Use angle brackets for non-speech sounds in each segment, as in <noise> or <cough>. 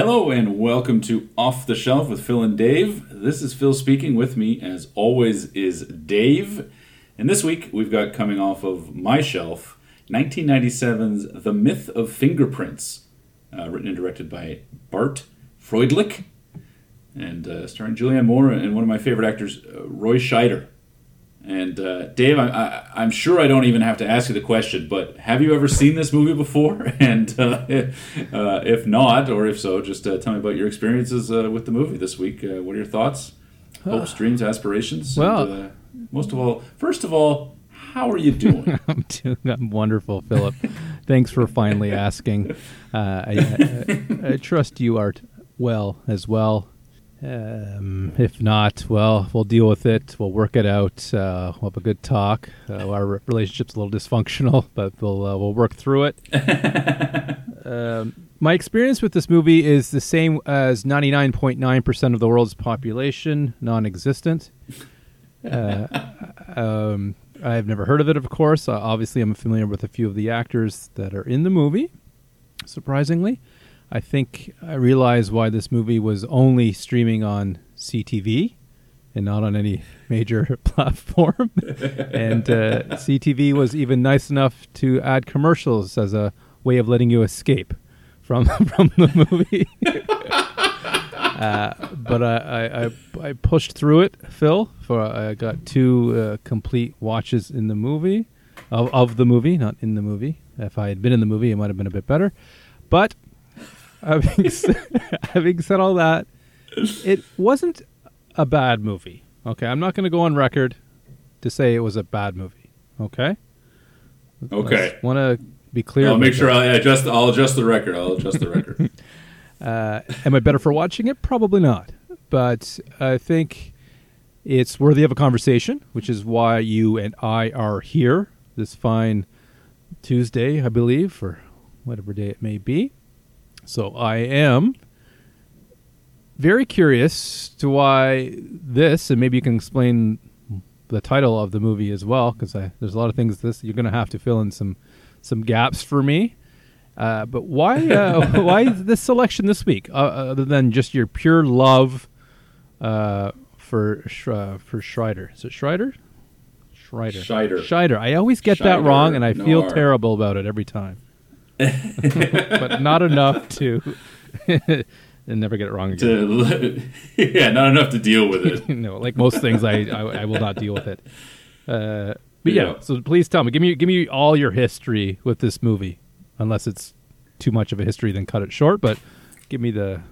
Hello and welcome to Off the Shelf with Phil and Dave. This is Phil speaking. With me, as always, is Dave. And this week we've got coming off of my shelf 1997's The Myth of Fingerprints, uh, written and directed by Bart Freundlich, and uh, starring Julianne Moore and one of my favorite actors, uh, Roy Scheider. And uh, Dave, I, I, am sure I don't even have to ask you the question, but have you ever seen this movie before? <laughs> And uh, <laughs> uh, if not, or if so, just uh, tell me about your experiences uh, with the movie this week. Uh, what are your thoughts, hopes, dreams, aspirations? Well, and, most of all, first of all, how are you doing? <laughs> I'm doing I'm wonderful, Philip. Thanks for finally asking. I, I, I, trust you are well as well. Um, if not, well, we'll deal with it. We'll work it out. Uh, we'll have a good talk. Uh, our relationship's a little dysfunctional, <laughs> but we'll uh, we'll work through it. <laughs> um, my experience with this movie is the same as 99.9% of the world's population, non-existent. Uh, <laughs> um, I've never heard of it, of course. Uh, obviously, I'm familiar with a few of the actors that are in the movie. Surprisingly. I think I realize why this movie was only streaming on CTV and not on any major <laughs> platform. <laughs> and uh, CTV was even nice enough to add commercials as a way of letting you escape from <laughs> from the movie. uh, but I, I, I pushed through it, Phil. For I got two uh, complete watches in the movie of of the movie, not in the movie. If I had been in the movie, it might have been a bit better. But having, <laughs> said, <laughs> having said all that, it wasn't a bad movie. Okay, I'm not going to go on record to say it was a bad movie. Okay. Okay. Want to be clear. I'll make sure I adjust. I'll adjust the record. I'll adjust the record. <laughs> uh, am I better for watching it? Probably not. But I think it's worthy of a conversation, which is why you and I are here this fine Tuesday, I believe, or whatever day it may be. So I am very curious to why this, and maybe you can explain the title of the movie as well, because there's a lot of things this you're going to have to fill in some some gaps for me. Uh, but why uh, <laughs> why this selection this week, uh, other than just your pure love uh, for uh, for Schreider? Is it Schreider? Schreider. Scheider. Scheider. I always get that wrong, and I feel terrible about it every time. But not enough to and <laughs> never get it wrong again. To, <laughs> yeah, not enough to deal with it. <laughs> no, like most things, I, I, I will not deal with it. Uh, but yeah. yeah, so please tell me, give me give me all your history with this movie, unless it's too much of a history, then cut it short. But give me the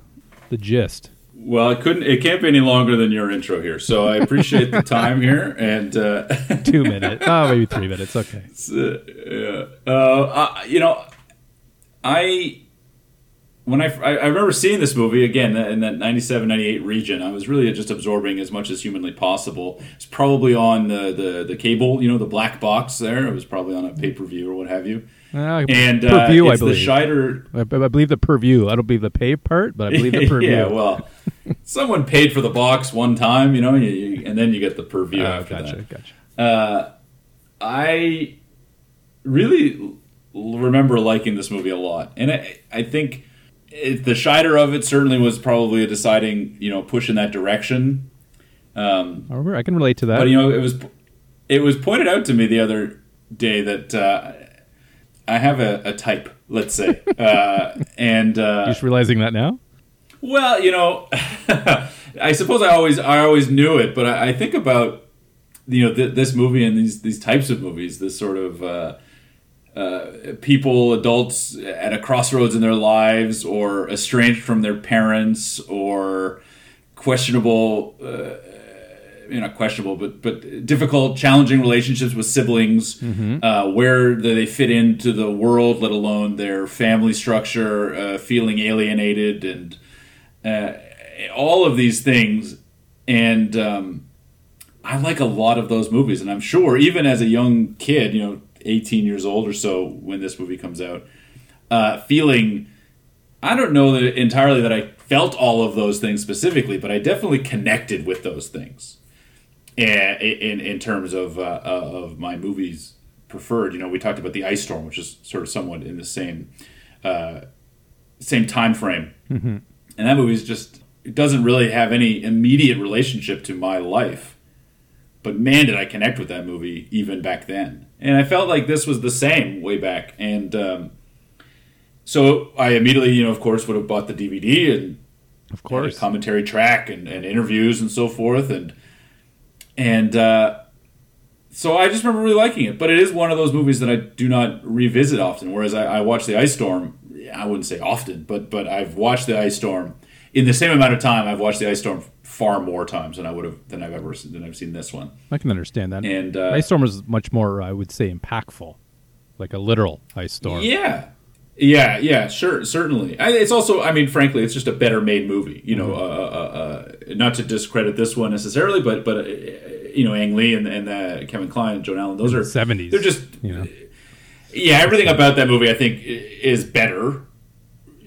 the gist. Well, it couldn't. It can't be any longer than your intro here. So I appreciate the time here and uh, two minutes. Oh, maybe three minutes. Okay. Uh, yeah. Uh, you know, I when I, I remember seeing this movie again in that 97 98 region i was really just absorbing as much as humanly possible it's probably on the, the, the cable you know the black box there it was probably on a pay-per-view or what have you uh, and uh, per view, I believe. the Scheider. I, I, believe the per view. I don't believe the pay part, but I believe the per <laughs> view. yeah, well, someone paid for the box one time, you know, you, you, and then you get the per view uh, after gotcha, that. Gotcha. Uh, I really remember liking this movie a lot, and I, I think it, the Scheider of it certainly was probably a deciding, you know, push in that direction. Um, I remember, I can relate to that. But you know, it was it was pointed out to me the other day that uh, I have a, a, type, let's say, <laughs> uh, and uh, just realizing that now. Well, you know, <laughs> I suppose I always I always knew it, but I, I think about you know th- this movie and these these types of movies, this sort of uh, people, adults at a crossroads in their lives, or estranged from their parents, or questionable, uh, you know, questionable, but but difficult, challenging relationships with siblings. Mm-hmm. Uh, where do they fit into the world, let alone their family structure? Uh, feeling alienated and uh, all of these things, and um, I like a lot of those movies, and I'm sure even as a young kid, you know 18 years old or so when this movie comes out, uh, feeling I don't know that entirely that I felt all of those things specifically, but I definitely connected with those things. In in, in terms of uh, of my movies preferred, you know, we talked about the Ice Storm, which is sort of somewhat in the same uh, same time frame. Mm-hmm. and that movie is just it doesn't really have any immediate relationship to my life. But man, did I connect with that movie even back then. And I felt like this was the same way back. And um, so I immediately, you know, of course, would have bought the DVD and of course commentary track and, and interviews and so forth. And and uh, so I just remember really liking it. But it is one of those movies that I do not revisit often. Whereas I, I watch the Ice Storm. I wouldn't say often, but but I've watched the Ice Storm in the same amount of time, I've watched the Ice Storm far more times than I would have than I've ever than I've seen this one. I can understand that. And uh, Ice Storm was much more, I would say, impactful, like a literal ice storm. Yeah, yeah, yeah, sure, certainly. I, it's also, I mean, frankly, it's just a better made movie. You know, mm-hmm. uh, uh, uh, not to discredit this one necessarily, but but uh, you know, Ang Lee and, and uh, Kevin Kline and Joan Allen, those are seventies. They're just, you know. yeah, everything about that movie, I think, is better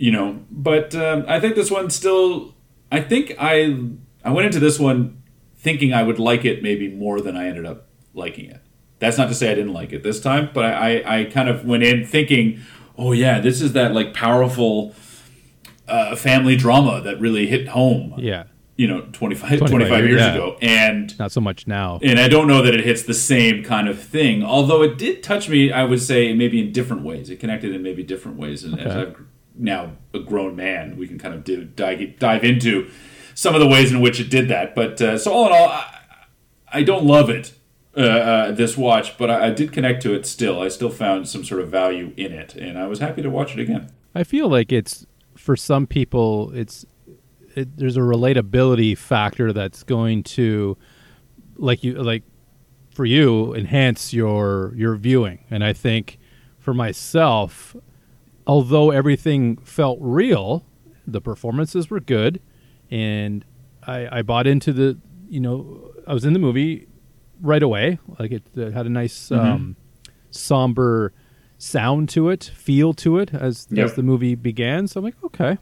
you know. But um, I think this one still. I think I I went into this one thinking I would like it maybe more than I ended up liking it. That's not to say I didn't like it this time, but I, I, I kind of went in thinking, oh yeah, this is that like powerful uh, family drama that really hit home. Yeah. You know, 25, 25, 25 years, yeah. ago. And not so much now. And I don't know that it hits the same kind of thing, although it did touch me, I would say, maybe in different ways. It connected in maybe different ways. And okay. as I've now a grown man, we can kind of dive, dive into some of the ways in which it did that. But uh, so all in all, I, I don't love it. Uh, uh, this watch, but I, I, did connect to it still. I still found some sort of value in it, and I was happy to watch it again. I feel like it's for some people, it's it, there's a relatability factor that's going to, like you like, for you enhance your your viewing, and I think for myself, although everything felt real, the performances were good, and I, I bought into the you know I was in the movie right away. Like it, it had a nice mm-hmm. um, somber sound to it, feel to it as yep. as the movie began. So I'm like, okay,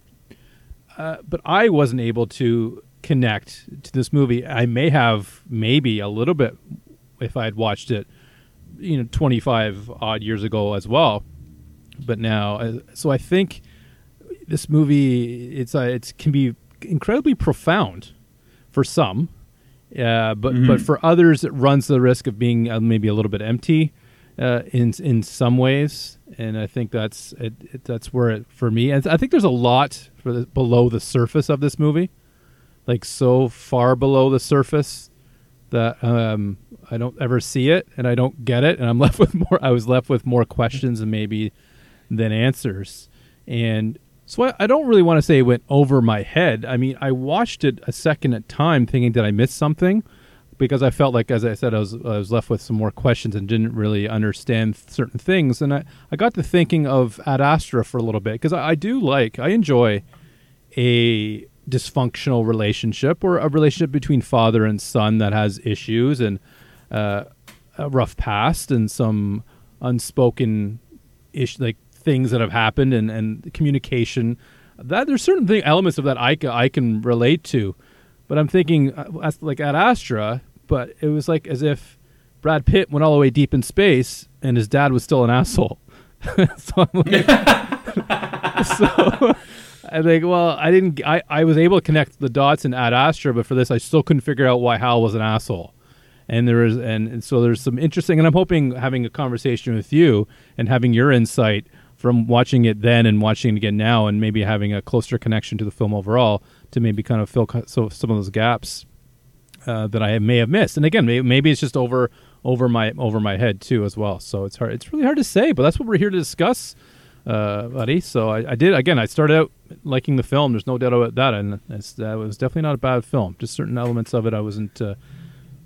uh, but I wasn't able to connect to this movie. I may have maybe a little bit if I had watched it, you know, 25 odd years ago as well but now, uh, so I think this movie it's uh, it can be incredibly profound for some, uh, but mm-hmm. but for others it runs the risk of being uh, maybe a little bit empty uh, in in some ways, and I think that's it, it, that's where it for me. And I think there's a lot the, below the surface of this movie, like so far below the surface that um, I don't ever see it and I don't get it, and I'm <laughs> left with more. I was left with more questions and maybe than answers. And so I, don't really want to say it went over my head. I mean, I watched it a second at time thinking, did I miss something? Because I felt like, as I said, I was, I was left with some more questions and didn't really understand certain things. And I, I got to thinking of Ad Astra for a little bit because I, I do like, I enjoy a dysfunctional relationship or a relationship between father and son that has issues and uh, a rough past and some unspoken ish like things that have happened and, and communication. That there's certain thing, elements of that I, I can relate to, but I'm thinking uh, like Ad Astra, but it was like as if Brad Pitt went all the way deep in space and his dad was still an asshole. <laughs> so I'm like, <laughs> so I think, well, I didn't, I, I was able to connect the dots in Ad Astra, but for this, I still couldn't figure out why Hal was an asshole and there is and, and, so there's some interesting and i'm hoping having a conversation with you and having your insight from watching it then and watching it again now, and maybe having a closer connection to the film overall to maybe kind of fill so some of those gaps uh, that I may have missed. And again, maybe, it's just over over my over my head too as well. So it's hard. It's really hard to say, but that's what we're here to discuss, uh, buddy. So I, I did again. I started out liking the film. There's no doubt about that, and that was definitely not a bad film. Just certain elements of it I wasn't. Uh,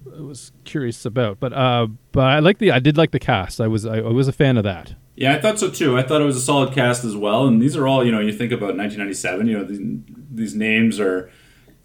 was curious about, but uh, but I like the I did like the cast. I was I, I was a fan of that. Yeah, I thought so too. I thought it was a solid cast as well. And these are all, you know, you think about 1997, you know, these, these names are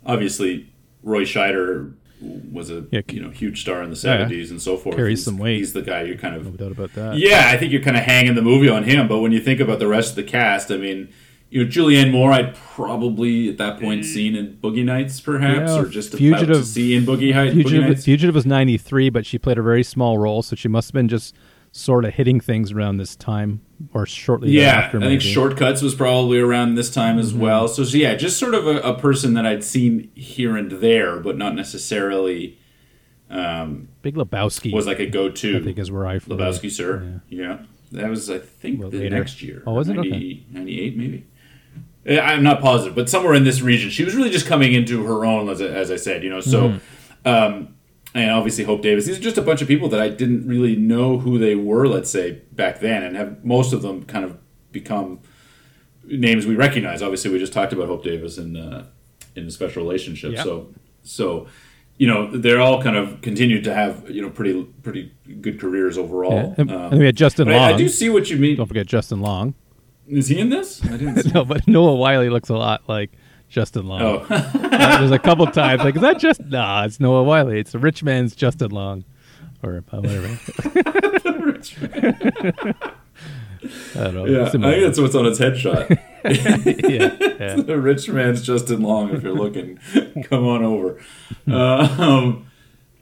obviously Roy Scheider was a yeah, you know huge star in the 70s yeah, and so forth. Carries he's, some weight. He's the guy you kind of no doubt about that. Yeah, I think you're kind of hanging the movie on him. But when you think about the rest of the cast, I mean, you know, Julianne Moore, I'd probably at that point mm. seen in Boogie Nights, perhaps, yeah, or just Fugitive, about to see in Boogie, Nights. Fugitive, Fugitive was '93, but she played a very small role, so she must have been just sort of hitting things around this time or shortly after. Yeah, thereafter. I think. Mm-hmm. Shortcuts was probably around this time as well. So, so yeah, just sort of a, a person that I'd seen here and there, but not necessarily um, Big Lebowski was like a go-to. I think is where I Lebowski, sir. Yeah. that was I think Well, the later. next year. Oh, was it? Okay. 98 maybe. Eh, I'm not positive, but somewhere in this region, she was really just coming into her own, as I, as I said, you know. So, Mm-hmm. um, and obviously Hope Davis. These are just a bunch of people that I didn't really know who they were, let's say, back then, and have most of them kind of become names we recognize. Obviously, we just talked about Hope Davis in uh, in a special relationship. Yeah. So, so you know, they're all kind of continued to have you know pretty pretty good careers overall. Yeah. And, Um, and we had Justin but I, Long. I do see what you mean. Don't forget Justin Long. Is he in this? I didn't <laughs> see. no, but Noah Wyle looks a lot like Justin Long. Oh, <laughs> Uh, there's a couple times like, is that just nah? It's Noah Wyle. It's the rich man's Justin Long, or uh, whatever. <laughs> I don't know. yeah. I think that's what's on his headshot. <laughs> yeah, yeah. the rich man's Justin Long. If you're looking, come on over. Uh, um,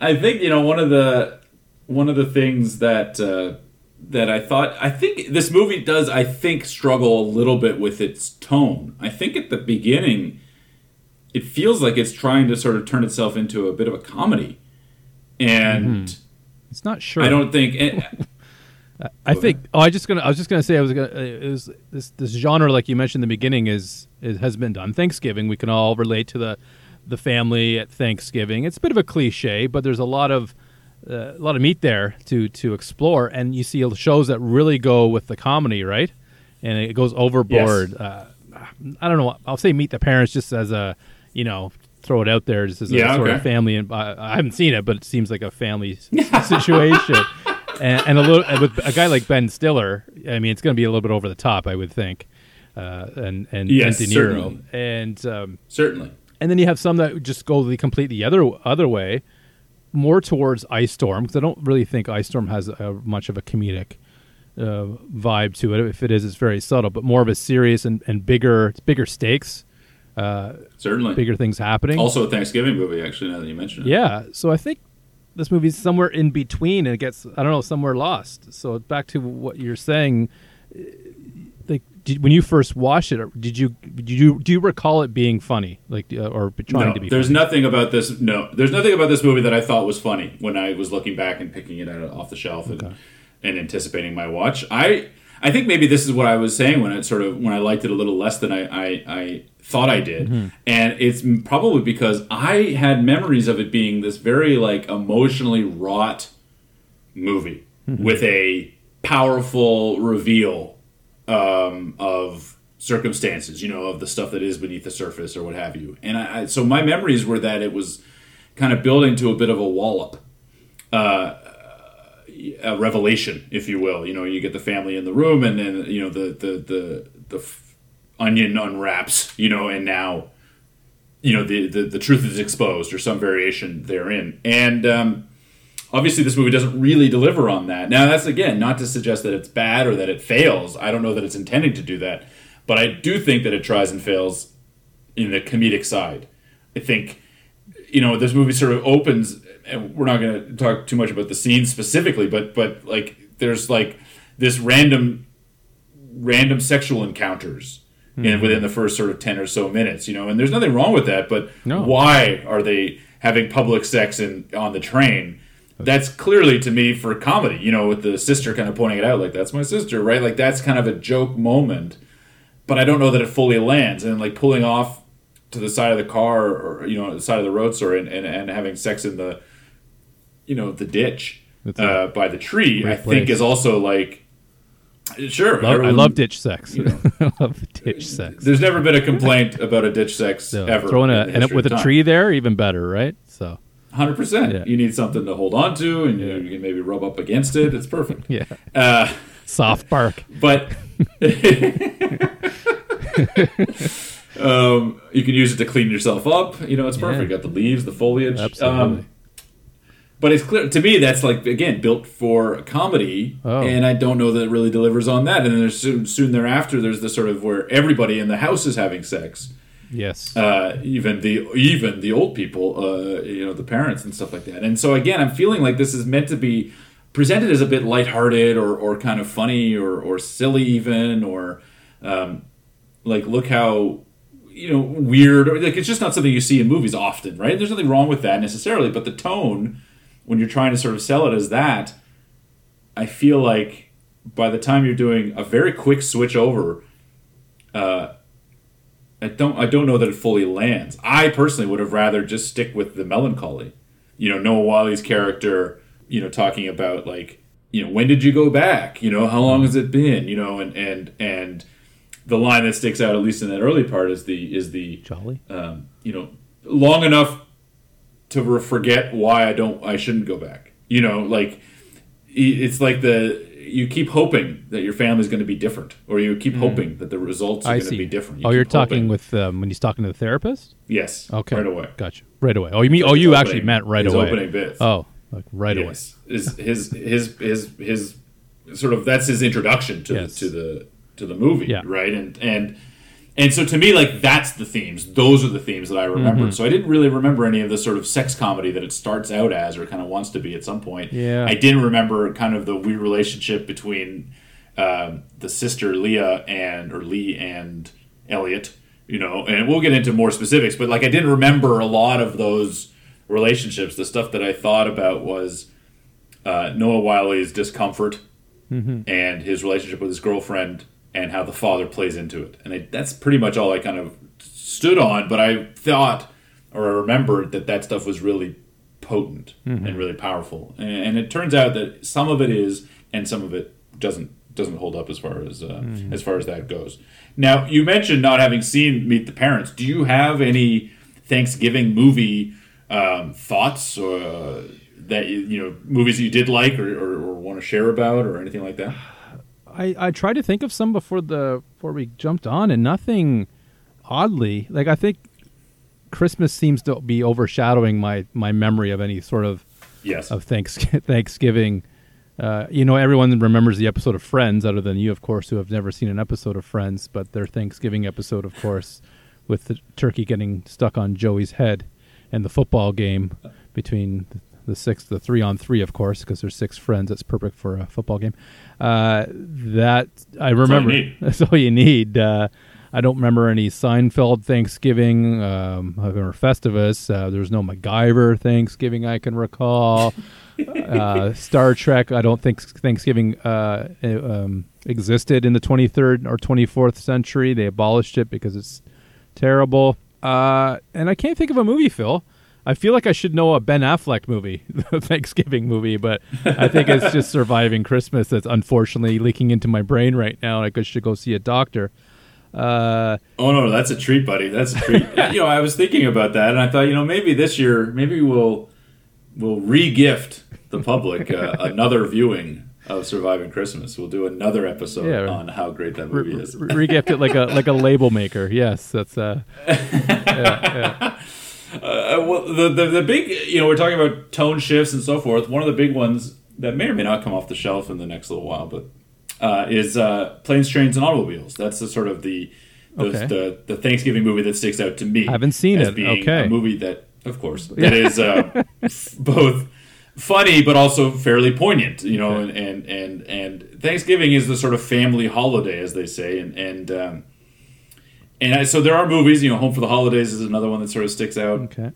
I think you know one of the one of the things that uh, that I thought I think this movie does I think struggle a little bit with its tone. I think at the beginning it feels like it's trying to sort of turn itself into a bit of a comedy, and It's not sure. I don't think. And, <laughs> I think. Oh, I just gonna. I was just gonna say. I was gonna. Uh, it this this genre, like you mentioned in the beginning, is is has been done. Thanksgiving. We can all relate to the the family at Thanksgiving. It's a bit of a cliche, but there's a lot of uh, a lot of meat there to to explore, and you see shows that really go with the comedy, right? And it goes overboard. Uh, I don't know. I'll say Meet the Parents just as a you know throw it out there just as a Yeah, sort okay. of family. And I, I haven't seen it, but it seems like a family <laughs> situation. And, and a little with a guy like Ben Stiller, I mean, it's going to be a little bit over the top, I would think. Uh, and and, Yes, and De Niro, certainly. and um, certainly. and then you have some that just go the complete the other other way, more towards Ice Storm because I don't really think Ice Storm has a, much of a comedic uh, vibe to it. If it is, it's very subtle, but more of a serious and, and bigger bigger stakes, uh, Certainly. bigger things happening. Also a Thanksgiving movie, actually, now that you mention it. Yeah, so I think this movie's somewhere in between, and it gets I don't know somewhere lost. So back to what you're saying, uh, did, when you first watched it, did you did you do you recall it being funny, like uh, or trying no, to be? there's funny? nothing about this. No, there's nothing about this movie that I thought was funny when I was looking back and picking it out off the shelf and, and anticipating my watch. I I think maybe this is what I was saying when it sort of when I liked it a little less than I I, I thought I did, Mm-hmm. and it's probably because I had memories of it being this very like emotionally wrought movie Mm-hmm. with a powerful reveal um, of circumstances, you know, of the stuff that is beneath the surface or what have you. And I, I, so my memories were that it was kind of building to a bit of a wallop, uh, a revelation, if you will. You know, you get the family in the room, and then you know the the the the f- onion unwraps, you know, and now you know the, the the truth is exposed or some variation therein, and. Um, obviously this movie doesn't really deliver on that. Now that's again not to suggest that it's bad or that it fails. I don't know that it's intending to do that. But i do think that it tries and fails in the comedic side. I think you know this movie sort of opens and we're not going to talk too much about the scene specifically but but like there's like this random random sexual encounters in hmm. within the first sort of 10 or so minutes you know? And there's nothing wrong with that but No. why are they having public sex in on the train that's clearly to me for comedy you know with the sister kind of pointing it out like that's my sister right? Like that's kind of a joke moment but i don't know that it fully lands. And like pulling off to the side of the car or you know the side of the road sorry and, and, and having sex in the you know the ditch uh, by the tree i think is also like sure Love, I love ditch sex. <laughs> I love ditch sex. there's never been a complaint about a ditch sex So, ever throwing a and with a tree there, even better, right? Hundred percent. Yeah. You need something to hold on to, and you, you can maybe rub up against it. It's perfect. <laughs> yeah, Uh, soft bark. but <laughs> um, you can use it to clean yourself up. You know, it's perfect. Yeah. Got the leaves, the foliage. Absolutely. Um, but it's clear to me that's like again built for comedy, Oh. and I don't know that it really delivers on that. And then there's soon, soon thereafter, there's the sort of where everybody in the house is having sex. Yes. uh, even the even the old people, uh, you know, the parents and stuff like that. And so again, I'm feeling like this is meant to be presented as a bit lighthearted or, or kind of funny or, or silly even or um, like look how you know weird or like it's just not something you see in movies often right there's nothing wrong with that necessarily but the tone when you're trying to sort of sell it as that i feel like by the time you're doing a very quick switch over uh, I don't I don't know that it fully lands. I personally would have rather just stick with the melancholy. You know, Noah Wyle's character, you know, talking about like, you know, when did you go back? You know, how long has it been? You know, and and and the line that sticks out at least in that early part is the is the Jolly. um, you know, long enough to forget why I don't I shouldn't go back. You know, like it's like the you keep hoping that your family's going to be different, or you keep hoping that the results are Mm. I going to be different. You oh, you're talking hoping. with um, when he's talking to the therapist. yes, Okay, right away. Gotcha. Right away. Oh, you mean? Oh, you actually meant right his away. opening bits. Oh, like right away. yes. His his his his his sort of that's his introduction to Yes. the to the to the movie, Yeah. right? And and and so to me, like that's the themes. Those are the themes that I remembered. Mm-hmm. So I didn't really remember any of the sort of sex comedy that it starts out as, or kind of wants to be at some point. Yeah. I didn't remember kind of the weird relationship between um, the sister Leah and or Lee and Elliot. You know, and we'll get into more specifics, but like I didn't remember a lot of those relationships. The stuff that I thought about was uh, Noah Wyle's discomfort and his relationship with his girlfriend and how the father plays into it. And I, that's pretty much all I kind of stood on. But I thought or I remembered that that stuff was really potent and really powerful. And, and it turns out that some of it is, and some of it doesn't doesn't hold up as far as uh, as far as that goes. Now you mentioned not having seen Meet the Parents. Do you have any Thanksgiving movie um, thoughts or uh, that you, you know movies that you did like or, or, or want to share about or anything like that? I, I tried to think of some before the before we jumped on, and nothing oddly like I think Christmas seems to be overshadowing my my memory of any sort of Yes. of thanks <laughs> Thanksgiving. Uh, you know, everyone remembers the episode of Friends, other than you, of course, who have never seen an episode of Friends. But their Thanksgiving episode, of course, with the turkey getting stuck on Joey's head, and the football game between the six, the three on three, of course, because there's six friends. That's perfect for a football game. Uh, that I remember. need. <laughs> That's all you need. Uh, I don't remember any Seinfeld Thanksgiving um, or Festivus. Uh, there's no MacGyver Thanksgiving I can recall. <laughs> uh, Star Trek. I don't think Thanksgiving uh, uh, um, existed in the 23rd or 24th century. They abolished it because it's terrible. Uh, and I can't think of a movie, Phil. I feel like I should know a Ben Affleck movie, <laughs> a Thanksgiving movie, but I think it's just surviving Christmas that's unfortunately leaking into my brain right now. And I should go see a doctor. Uh, Oh no, that's a treat, buddy. That's a treat. <laughs> you know, I was thinking about that, and I thought, you know, maybe this year, maybe we'll we'll re-gift the public uh, <laughs> another viewing of Surviving Christmas. We'll do another episode Yeah. on how great that re- movie is. re- regift it like a like a label maker. Yes, that's uh, Uh, well, the, the the big, you know, we're talking about tone shifts and so forth. One of the big ones that may or may not come off the shelf in the next little while, but uh, is uh, planes, trains, and automobiles. That's the sort of the the, Okay. the the Thanksgiving movie that sticks out to me. I haven't seen it. Okay. a movie that, of course, <laughs> that is uh, both funny but also fairly poignant. You know, Okay. and, and and and Thanksgiving is the sort of family holiday, as they say, and and. Um, and I, so there are movies, you know, Home for the Holidays is another one that sort of sticks out. okay.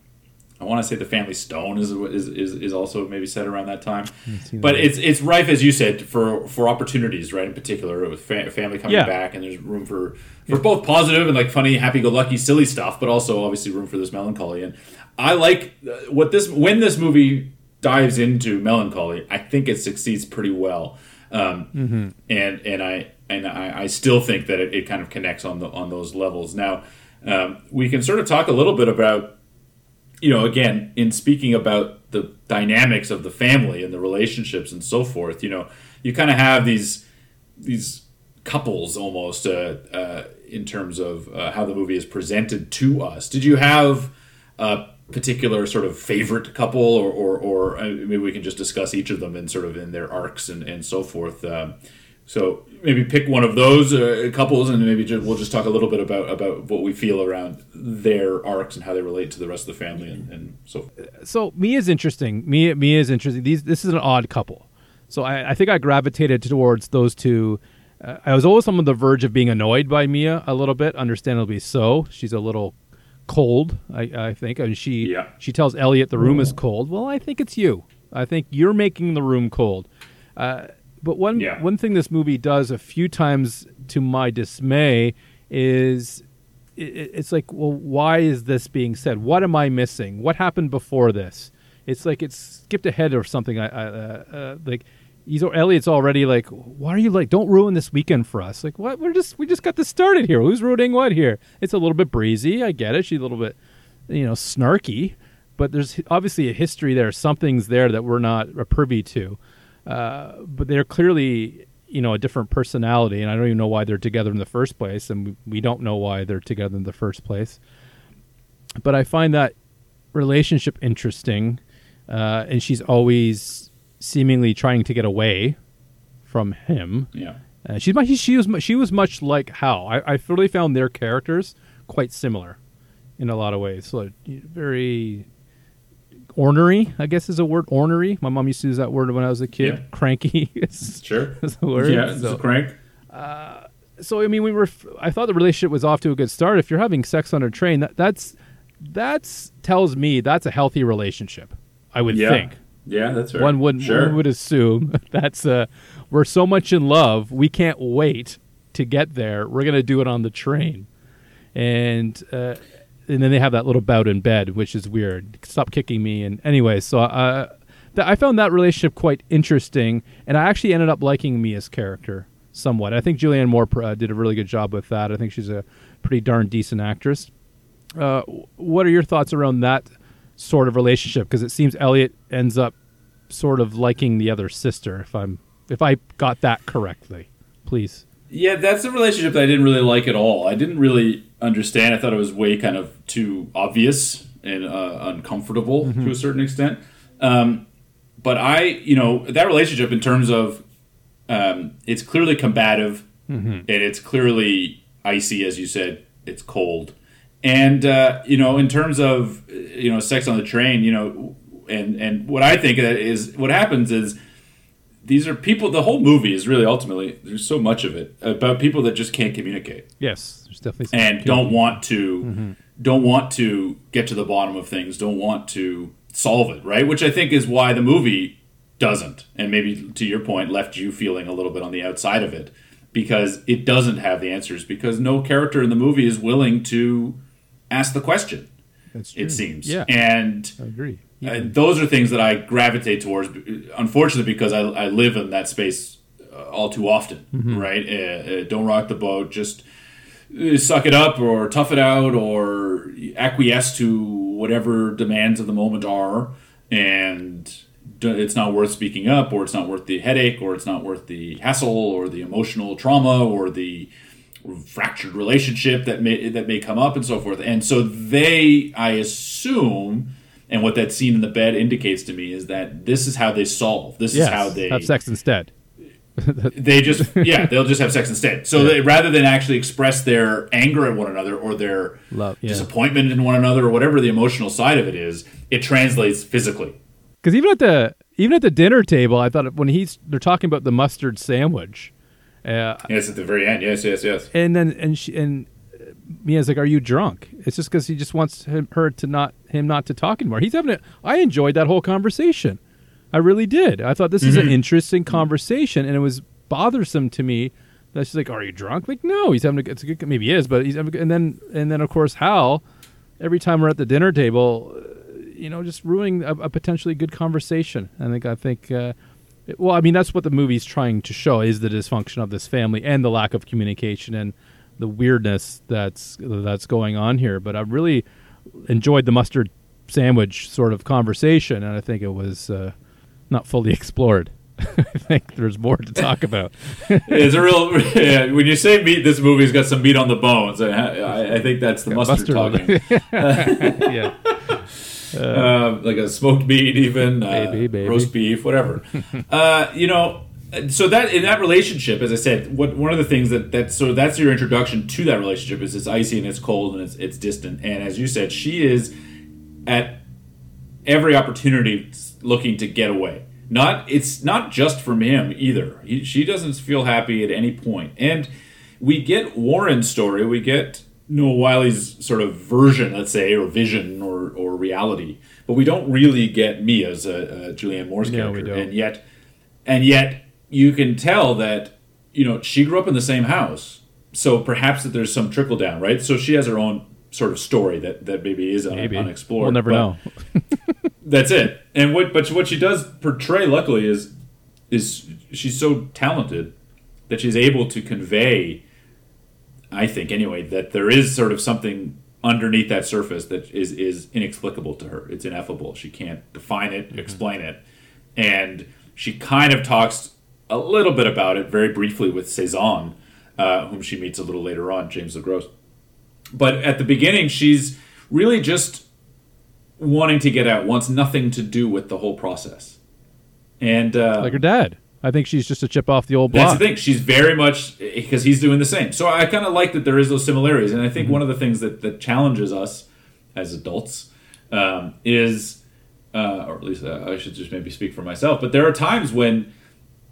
I want to say The Family Stone is is, is, is also maybe set around that time, but that. it's it's rife as you said for for opportunities, right? In particular, with fa- family coming Yeah. back, and there's room for for both positive and like funny, happy-go-lucky, silly stuff, but also obviously room for this melancholy. And I like uh, what this when this movie dives into melancholy. I think it succeeds pretty well, um, Mm-hmm. and and I and I, I still think that it, it kind of connects on the on those levels. Now um, we can sort of talk a little bit about you know, again, in speaking about the dynamics of the family and the relationships and so forth, you know, you kind of have these these couples almost uh, uh, in terms of uh, how the movie is presented to us. Did you have a particular sort of favorite couple, or or, or uh, maybe we can just discuss each of them and sort of in their arcs and, and so forth. So maybe pick one of those uh, couples, and maybe just, we'll just talk a little bit about, about what we feel around their arcs and how they relate to the rest of the family, and, and so. so Mia is interesting. Mia Mia is interesting. These this is an odd couple. So I, I think I gravitated towards those two. Uh, I was always on the verge of being annoyed by Mia a little bit, understandably so. She's a little cold, I, I think. and she Yeah. she tells Elliot the room is cold. Well, I think it's you. I think you're making the room cold. Uh, but one Yeah. one thing this movie does a few times to my dismay is i- i it's like, well, why is this being said? What am I missing? What happened before this? It's like it's skipped ahead or something. I, I uh, uh, like he's Elliot's already like, why are you like? Don't ruin this weekend for us. Like, what? We're just we just got this started here. Who's ruining what here? It's a little bit breezy. I get it. She's a little bit, you know, snarky. But there's obviously a history there. Something's there that we're not privy to. Uh, but they're clearly, you know, a different personality, and I don't even know why they're together in the first place, and we, don't know why they're together in the first place. But I find that relationship interesting, uh, and she's always seemingly trying to get away from him. Yeah. Uh, she's much, she was she was much like Hal. I, I really found their characters quite similar in a lot of ways. So very ornery, I guess is a word. Ornery. My mom used to use that word when I was a kid. Yeah. Cranky is, <laughs> Sure. <laughs> is the word. Yeah, it's so, crank. so I mean, we were. I thought the relationship was off to a good start. If you're having sex on a train, that that's that's tells me that's a healthy relationship. I would Yeah. think. Yeah, that's right. One would sure. one would assume <laughs> that's uh we're so much in love we can't wait to get there. We're gonna do it on the train, and uh, and then they have that little bout in bed, which is weird. Stop kicking me. And anyway, so uh, th- I found that relationship quite interesting, and I actually ended up liking Mia's character somewhat. I think Julianne Moore uh, did a really good job with that. I think she's a pretty darn decent actress. Uh, what are your thoughts around that sort of relationship? Because it seems Elliot ends up sort of liking the other sister. If I'm if I got that correctly, please. Yeah, that's a relationship that I didn't really like at all. I didn't really understand. I thought it was way kind of too obvious and uh, uncomfortable Mm-hmm. to a certain extent. Um, but I, you know, that relationship in terms of um, it's clearly combative Mm-hmm. and it's clearly icy, as you said. It's cold, and uh, you know, in terms of you know, sex on the train, you know, and and what I think that is what happens is these are people the whole movie is really ultimately there's so much of it about people that just can't communicate Yes, there's definitely and don't want to Mm-hmm. don't want to get to the bottom of things don't want to solve it right which i think is why the movie doesn't and maybe to your point left you feeling a little bit on the outside of it because it doesn't have the answers because no character in the movie is willing to ask the question That's true. it seems Yeah, and I agree. Uh, those are things that I gravitate towards, unfortunately, because I, I live in that space uh, all too often, right? Uh, uh, don't rock the boat, just uh, suck it up or tough it out or acquiesce to whatever demands of the moment are. And it's not worth speaking up, or it's not worth the headache, or it's not worth the hassle, or the emotional trauma, or the fractured relationship that may that may come up and so forth. And so they, I assume, and what that scene in the bed indicates to me is that this is how they solve. This yes, is how they have sex instead. <laughs> they just yeah they'll just have sex instead. So they, rather than actually express their anger at one another or their Love, yeah. disappointment in one another or whatever the emotional side of it is, it translates physically. Because even at the even at the dinner table, I thought when he's they're talking about the mustard sandwich, uh, Yes, at the very end. Yes, yes, yes. and then and she and Mia's like, "Are you drunk?" It's just because he just wants him, her to not him not to talk anymore. He's having a. I enjoyed that whole conversation. I really did. I thought this is an interesting conversation, and it was bothersome to me that she's like, "Are you drunk?" Like, no, he's having a. It's a good, maybe he is, but he's having. And then and then of course Hal, every time we're at the dinner table, uh, you know, just ruining a, a potentially good conversation. I think I think. Uh, well, I mean, that's what the movie's trying to show is the dysfunction of this family and the lack of communication and the weirdness that's that's going on here. But I really enjoyed the mustard sandwich sort of conversation, and I think it was uh, not fully <laughs> explored. I think there's more to talk about. <laughs> it's a real. Yeah, when you say meat, this movie's got some meat on the bones. I, I, I think that's the mustard, mustard. talking. <laughs> yeah, uh, like a smoked meat, even uh, Maybe, maybe. roast beef, whatever. uh, you know, so that in that relationship, as I said, what one of the things that that so that's your introduction to that relationship is it's icy and it's cold and it's it's distant. And as you said, she is at every opportunity looking to get away. Not it's not just from him either. He, she doesn't feel happy at any point. And we get Warren's story. We get Noah Wyle's sort of version, let's say, or vision or, or reality. But we don't really get Mia's, uh, uh, Julianne Moore's No, character. And yet, and yet you can tell that you know she grew up in the same house. So perhaps that there's some trickle down, right? So she has her own sort of story that, that maybe is un- Maybe unexplored. We'll never know. <laughs> <laughs> that's it. And what but what she does portray luckily is is she's so talented that she's able to convey I think anyway that there is sort of something underneath that surface that is is inexplicable to her. It's ineffable. She can't define it, mm-hmm. explain it. And she kind of talks a little bit about it very briefly with Cezanne, uh, whom she meets a little later on, James LeGros. But at the beginning, she's really just wanting to get out, wants nothing to do with the whole process. And uh, like her dad. I think she's just a chip off the old that's block. the thing. She's very much because he's doing the same. So I kind of like that there is those similarities, and I think one of the things that that challenges us as adults um, is, uh, or at least uh, I should just maybe speak for myself. But there are times when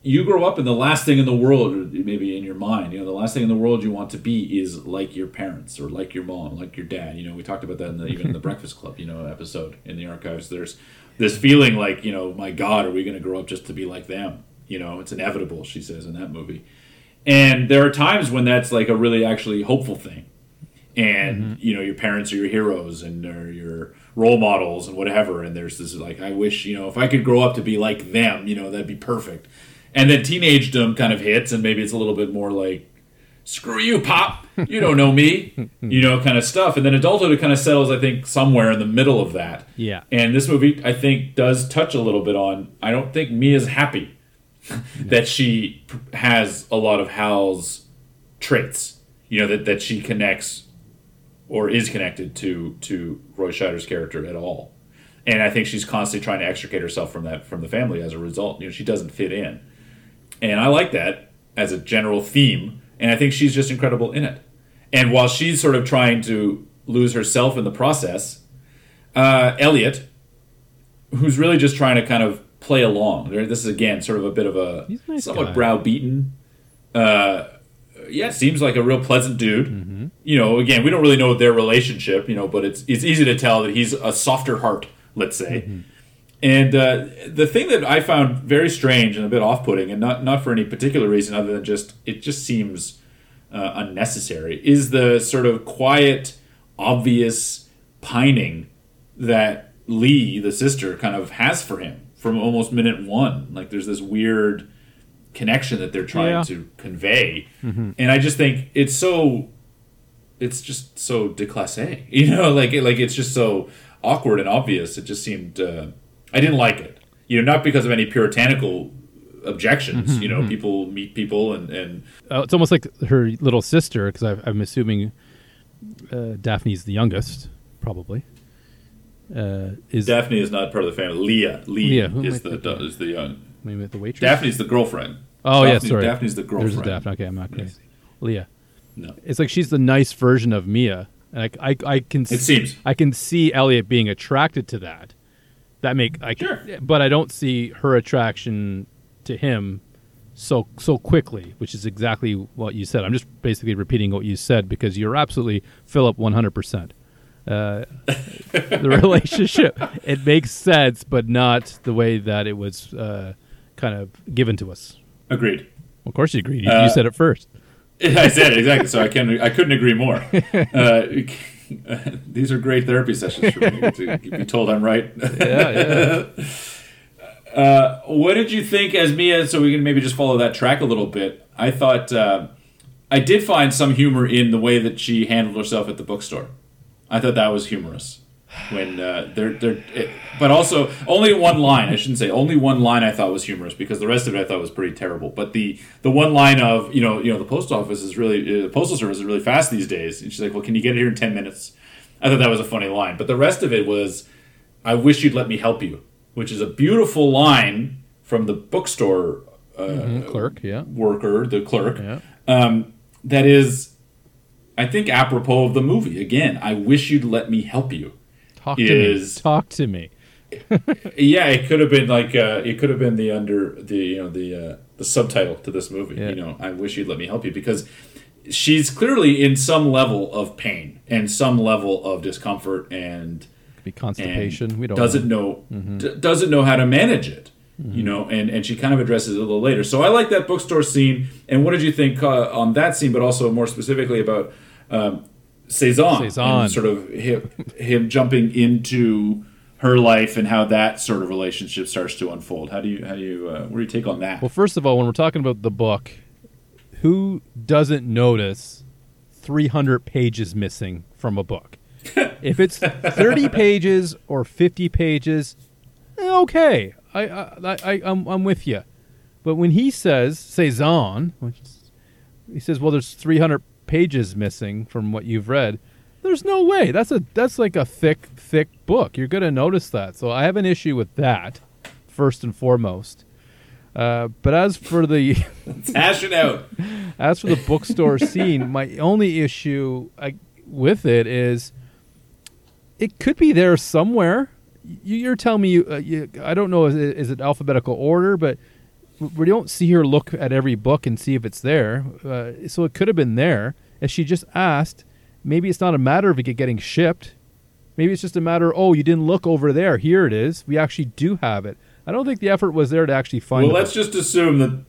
you grow up and the last thing in the world, maybe in your mind, you know, the last thing in the world you want to be is like your parents or like your mom, like your dad. You know, we talked about that in the, even in the <laughs> Breakfast Club, you know, episode in the archives. There's this feeling like, you know, my God, are we going to grow up just to be like them? You know, it's inevitable, she says in that movie. And there are times when that's like a really actually hopeful thing. And mm-hmm. you know, your parents are your heroes and are your role models and whatever. And there's this like, I wish you know, if I could grow up to be like them, you know, that'd be perfect. And then teenagedom kind of hits, and maybe it's a little bit more like, screw you, pop, you don't know me, <laughs> you know, kind of stuff. And then adulthood it kind of settles, I think, somewhere in the middle of that. Yeah. And this movie, I think, does touch a little bit on. I don't think Mia's happy <laughs> that she has a lot of Hal's traits. You know that that she connects or is connected to to Roy Scheider's character at all. And I think she's constantly trying to extricate herself from that from the family as a result. You know, she doesn't fit in. And I like that as a general theme, and I think she's just incredible in it. And while she's sort of trying to lose herself in the process, uh, Elliot, who's really just trying to kind of play along. This is again sort of a bit of a, a nice somewhat guy. browbeaten. Uh, yeah, seems like a real pleasant dude. Mm-hmm. You know, again, we don't really know their relationship. You know, but it's it's easy to tell that he's a softer heart, let's say. Mm-hmm. And uh, the thing that I found very strange and a bit off-putting, and not not for any particular reason other than just it just seems uh, unnecessary, is the sort of quiet, obvious pining that Lee, the sister, kind of has for him from almost minute one. Like there's this weird connection that they're trying Yeah. to convey, and I just think it's so it's just so déclassé. <laughs> You know, like like it's just so awkward and obvious. It just seemed uh, I didn't like it. You know, not because of any puritanical objections. You know, people meet people and and Uh, it's almost like her little sister, because I'm assuming uh, Daphne's the youngest, probably. Uh, is Daphne is not part of the family. Leah, Lee Leah, is the thinking? is the young. maybe the waitress? Daphne's the girlfriend. Oh, yeah, Daphne- sorry. Daphne's the girlfriend. There's a Daphne. Okay, I'm not crazy. Leah. No, It's like she's the nice version of Mia. And I, I, I can it s- seems. I can see Elliot being attracted to that. That make I Sure. but I don't see her attraction to him so so quickly, which is exactly what you said. I'm just basically repeating what you said because you're absolutely Philip 100. percent uh, <laughs> The relationship it makes sense, but not the way that it was uh, kind of given to us. Agreed. Of course, you agreed. You, Uh, you said it first. <laughs> I said it exactly. So I can I couldn't agree more. <laughs> <laughs> These are great therapy sessions for me <laughs> to be told I'm right. Yeah, yeah. <laughs> Uh, what did you think as Mia? So we can maybe just follow that track a little bit. I thought uh, I did find some humor in the way that she handled herself at the bookstore. I thought that was humorous when uh, they're they're. It, but also only one line. I shouldn't say only one line. I thought was humorous because the rest of it I thought was pretty terrible. But the the one line of you know you know the post office is really uh, the postal service is really fast these days, and she's like, well, can you get it here in ten minutes? I thought that was a funny line. But the rest of it was, I wish you'd let me help you, which is a beautiful line from the bookstore uh, Clerk, yeah. worker, the clerk. Yeah. Um, that is, I think, apropos of the movie. Again, I wish you'd let me help you. Talk to me. Talk to me. <laughs> yeah, it could have been like uh, it could have been the under the you know the uh, the subtitle to this movie. Yeah. You know, I wish you'd let me help you because she's clearly in some level of pain and some level of discomfort and Could be constipation. and we don't doesn't know. Mm-hmm. d- doesn't know how to manage it. You know, and and she kind of addresses it a little later. So I like that bookstore scene. And what did you think uh, on that scene? But also more specifically about um, Cezanne, Cezanne. sort of him, him jumping into her life and how that sort of relationship starts to unfold. How do you how do you uh, what do you take on that? Well, first of all, when we're talking about the book, who doesn't notice 300 pages missing from a book? <laughs> if it's 30 pages or 50 pages, eh, okay, I, I, I, I'm, I'm with you. But when he says Cezanne, he says, well, there's 300 pages missing from what you've read. There's no way. That's a that's like a thick, thick book. You're gonna notice that. So I have an issue with that, first and foremost. Uh, but as for the Hash it out. as for the bookstore <laughs> scene, my only issue I, with it is it could be there somewhere. You, you're telling me you, uh, you, I don't know is it, is it alphabetical order, but we don't see her look at every book and see if it's there. Uh, so it could have been there. If she just asked, maybe it's not a matter of it getting shipped. Maybe it's just a matter. Oh, you didn't look over there. Here it is. We actually do have it. I don't think the effort was there to actually find. Well, let's book. just assume that.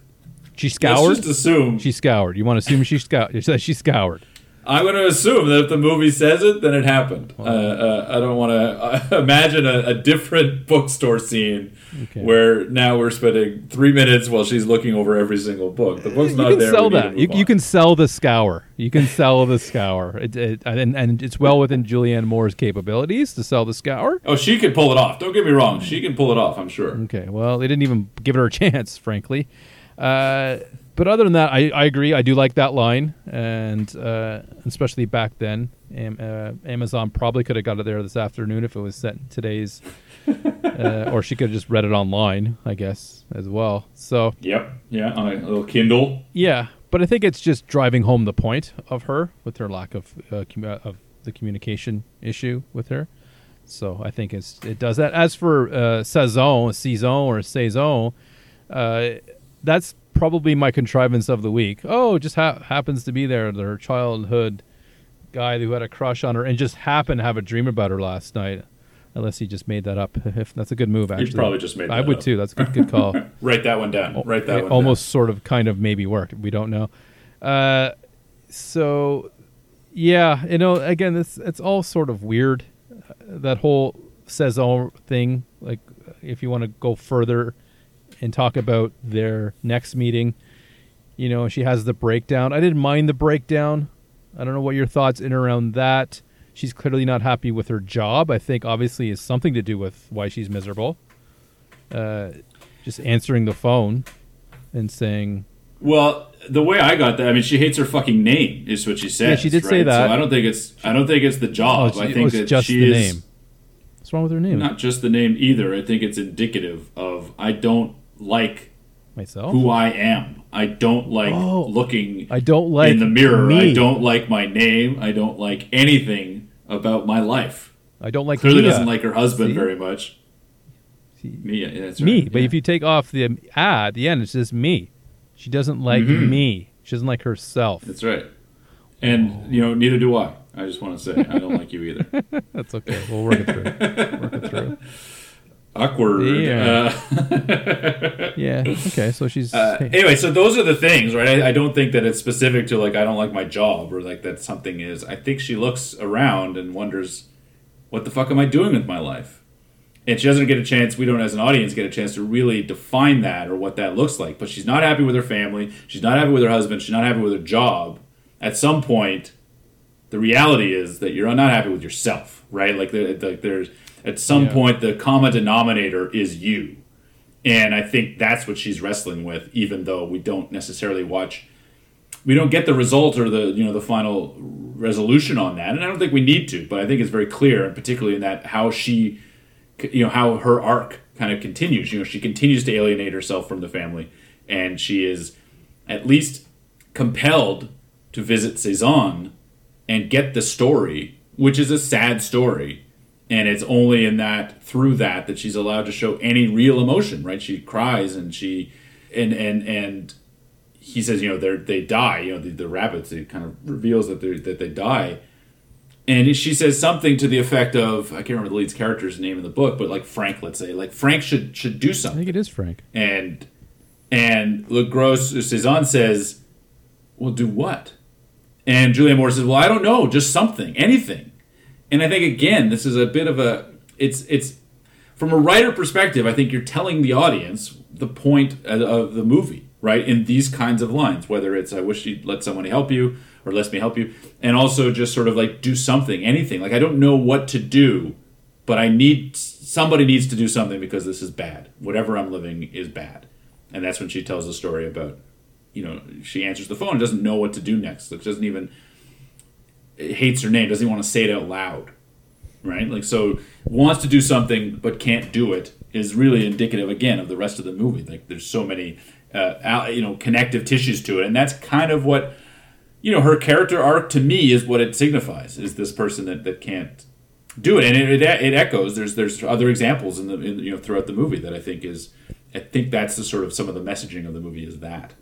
she scoured. Let's just assume. She scoured. You want to assume she scoured? <laughs> She scoured. I'm going to assume that if the movie says it, then it happened. Uh, uh, I don't want to uh, imagine a, a different <laughs> bookstore scene Okay. where now we're spending three minutes while she's looking over every single book. The book's You not there. sell we need to that. You, you can sell the scour. You can sell the scour. It, it, and, and it's well within Julianne Moore's capabilities to sell the scour. Oh, she can pull it off. Don't get me wrong. She can pull it off. I'm sure. Okay. Well, they didn't even give her a chance, frankly. Uh, but other than that, I, I agree. I do like that line, and uh, especially back then, uh, Amazon probably could have got it there this afternoon if it was set in today's, <laughs> uh, or she could have just read it online, I guess, as well. So Yep. Yeah. On a little Kindle. Yeah, but I think it's just driving home the point of her with her lack of uh, commu- of the communication issue with her. So I think it's it does that. As for uh, Cezanne, Cezanne or Cezanne, uh, that's probably my contrivance of the week. Oh, just ha- happens to be there. Their childhood guy who had a crush on her and just happened to have a dream about her last night. Unless he just made that up. <laughs> If that's a good move, actually. probably just made I would up. too. That's a good, good call. <laughs> Write that one down. Write that it one. almost sort of kind of maybe worked. We don't know. Uh, so yeah, you know, again, it's it's all sort of weird. Uh, that whole Cezanne thing. Like, if you want to go further and talk about their next meeting, you know, she has the breakdown. I didn't mind the breakdown. I don't know what your thoughts in around that. She's clearly not happy with her job. I think obviously is something to do with why she's miserable. Uh, just answering the phone and saying, Well, the way I got that, I mean, she hates her fucking name, is what she said. Yeah, she did say that. So I don't think it's. I don't think it's the job. "Oh, I think oh, it's that just she the is name." What's wrong with her name? not just the name either. I think it's indicative of I don't like Myself. who I am. I don't like Oh, looking I don't like in the mirror. me. I don't like my name. I don't like anything about my life. I don't like Clearly Mia. doesn't like her husband See? very much. See? Mia, yeah, that's me. But yeah. if you take off the ah at the end, it's just me. She doesn't like Mhm. me. She doesn't like herself. that's right. And you know, neither do I. I just want to say I don't like you either. <laughs> That's okay. We'll work it through. work it through. <laughs> Awkward. Yeah. Uh, <laughs> Yeah. Okay. So she's Uh, anyway, so those are the things, right? I, I don't think that it's specific to like I don't like my job or like that something is. I think she looks around and wonders, what the fuck am I doing with my life? And she doesn't get a chance. We don't, as an audience, get a chance to really define that or what that looks like. But she's not happy with her family. She's not happy with her husband. She's not happy with her job. At some point, the reality is that you're not happy with yourself, right? Like, the, like there's at some Yeah. point the common denominator is you. And I think that's what she's wrestling with, even though we don't necessarily watch, we don't get the result or the you know the final resolution on that, and I don't think we need to. But I think it's very clear, and particularly in that how she, you know, how her arc kind of continues. You know, she continues to alienate herself from the family, and she is at least compelled to visit Cezanne and get the story, which is a sad story, and it's only in that through that that she's allowed to show any real emotion. Right? She cries and she and and and he says, you know, they they die. You know, the, the rabbits. It kind of reveals that they that they die. And she says something to the effect of I can't remember the lead's character's name in the book, but like Frank, let's say, like Frank should should do something. I think it is Frank. And and LeGros Cezanne says, "Well, do what?" And Julia Moore says, "Well, I don't know, just something, anything." And I think again, this is a bit of a it's it's from a writer perspective. I think you're telling the audience the point of- the movie, right? In these kinds of lines, whether it's "I wish you'd let someone help you" or "Let me help you," and also just sort of like do something, anything. Like I don't know what to do, but I need somebody needs to do something because this is bad. Whatever I'm living is bad, and that's when she tells the story about, you know, she answers the phone, doesn't know what to do next, doesn't even hates her name, doesn't want to say it out loud, right? Like so wants to do something but can't do it is really indicative again of the rest of the movie. Like there's so many, uh, you know, connective tissues to it, and that's kind of what you know her character arc to me is what it signifies is this person that, that can't do it and it, it, it echoes there's there's other examples in the in, you know throughout the movie that i think is i think that's the sort of some of the messaging of the movie is that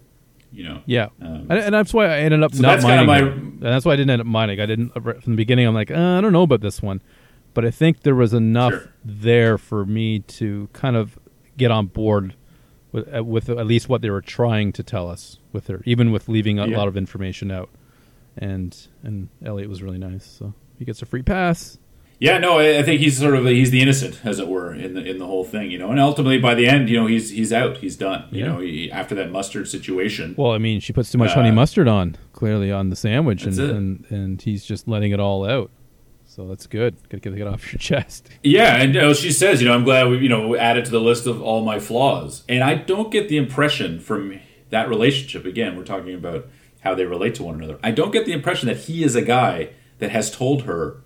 you know Yeah, Um, and, and that's why I ended up so not that's my- And that's why I didn't end up mining. I didn't right from the beginning. I'm like, uh, I don't know about this one, but I think there was enough Sure. there for me to kind of get on board with uh, with at least what they were trying to tell us with her, even with leaving a Yeah. lot of information out. And and Elliot was really nice, so he gets a free pass. Yeah, no, I I think he's sort of he's the innocent, as it were, in the in the whole thing, you know. And ultimately, by the end, you know, he's he's out, he's done. You Yeah. know, he, after that mustard situation. Well, I mean, she puts too much honey Uh, mustard on clearly on the sandwich, and, and and he's just letting it all out. So that's good. Got to get it off your chest. Yeah, and you know, she says, you know, I'm glad we, you know, added to the list of all my flaws. And I don't get the impression from that relationship. Again, we're talking about how they relate to one another. I don't get the impression that he is a guy that has told her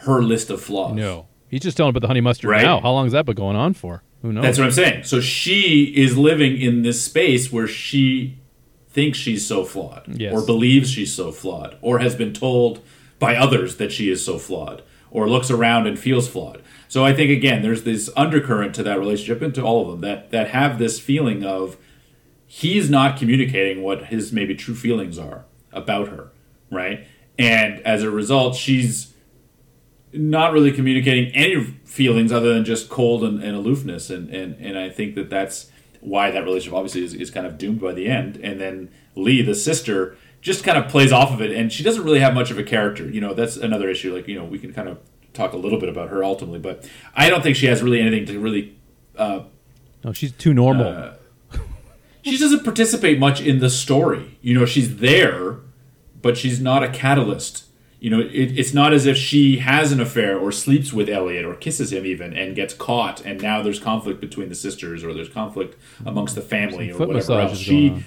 her list of flaws. No, he's just telling about the honey mustard Right? now. How long has that been going on for? Who knows? That's what I'm saying. So she is living in this space where she thinks she's so flawed, Yes. or believes she's so flawed, or has been told by others that she is so flawed, or looks around and feels flawed. So I think again, there's this undercurrent to that relationship and to all of them that that have this feeling of he's not communicating what his maybe true feelings are about her, right? And as a result, she's not really communicating any feelings other than just cold and, and aloofness and, and and I think that that's why that relationship obviously is, is kind of doomed by the end and then Lee the sister just kind of plays off of it and she doesn't really have much of a character you know that's another issue like you know we can kind of talk a little bit about her ultimately but I don't think she has really anything to really uh, no, she's too normal. uh, she doesn't participate much in the story. You know, she's there, but she's not a catalyst. You know, it, it's not as if she has an affair or sleeps with Elliot or kisses him even and gets caught, and now there's conflict between the sisters or there's conflict amongst the family Some or whatever else. She,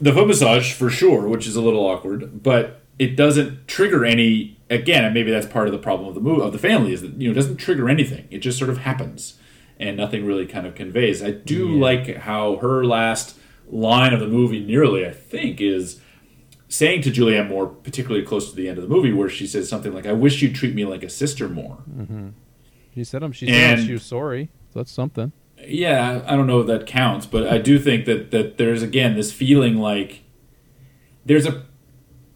the foot massage for sure, which is a little awkward, but it doesn't trigger any. Again, and maybe that's part of the problem of the move of the family is that you know it doesn't trigger anything. It just sort of happens, and nothing really kind of conveys. I do Yeah. like how her last line of the movie, nearly I think, is saying to Julianne Moore, particularly close to the end of the movie, where she says something like, "I wish you'd treat me like a sister more." Mm-hmm. She said him. She said she was sorry. So that's something. yeah, I don't know if that counts, but I do think that that there's again this feeling like there's a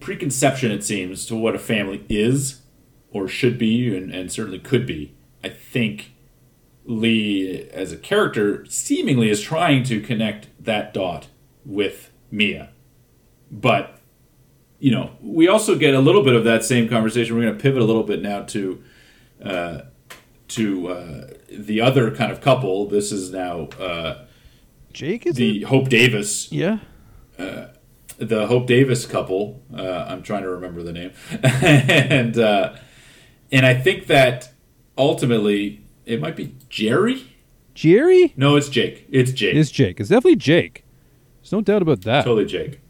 preconception, it seems, to what a family is or should be, and, and certainly could be. I think Lee, as a character, seemingly is trying to connect that dot with Mia, but you know, we also get a little bit of that same conversation. We're going to pivot a little bit now to uh, to uh, the other kind of couple. This is now uh, Jake is the Hope Davis, Yeah. the Hope Davis couple. Uh, I'm trying to remember the name, <laughs> and uh, and I think that ultimately it might be Jerry. Jerry No, it's Jake. It's Jake. It's Jake. It's definitely Jake. There's no doubt about that. totally Jake.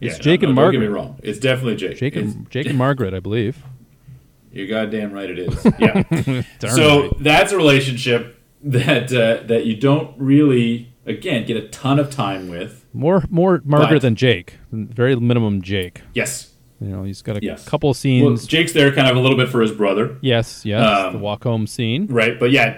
It's Yeah, Jake no, and no, Don't get me Margaret. wrong. It's definitely Jake. Jake It's- and Jake and Margaret, I believe. <laughs> You're goddamn right. It is. <laughs> Yeah. So right. that's a relationship that uh, that you don't really again get a ton of time with. more more Margaret But- than Jake. Very minimum Jake. Yes, You know, he's got a Yes. couple Well, scenes. Jake's there kind of a little bit for his brother. yes, yes, Um, the walk home scene. Right, but yeah,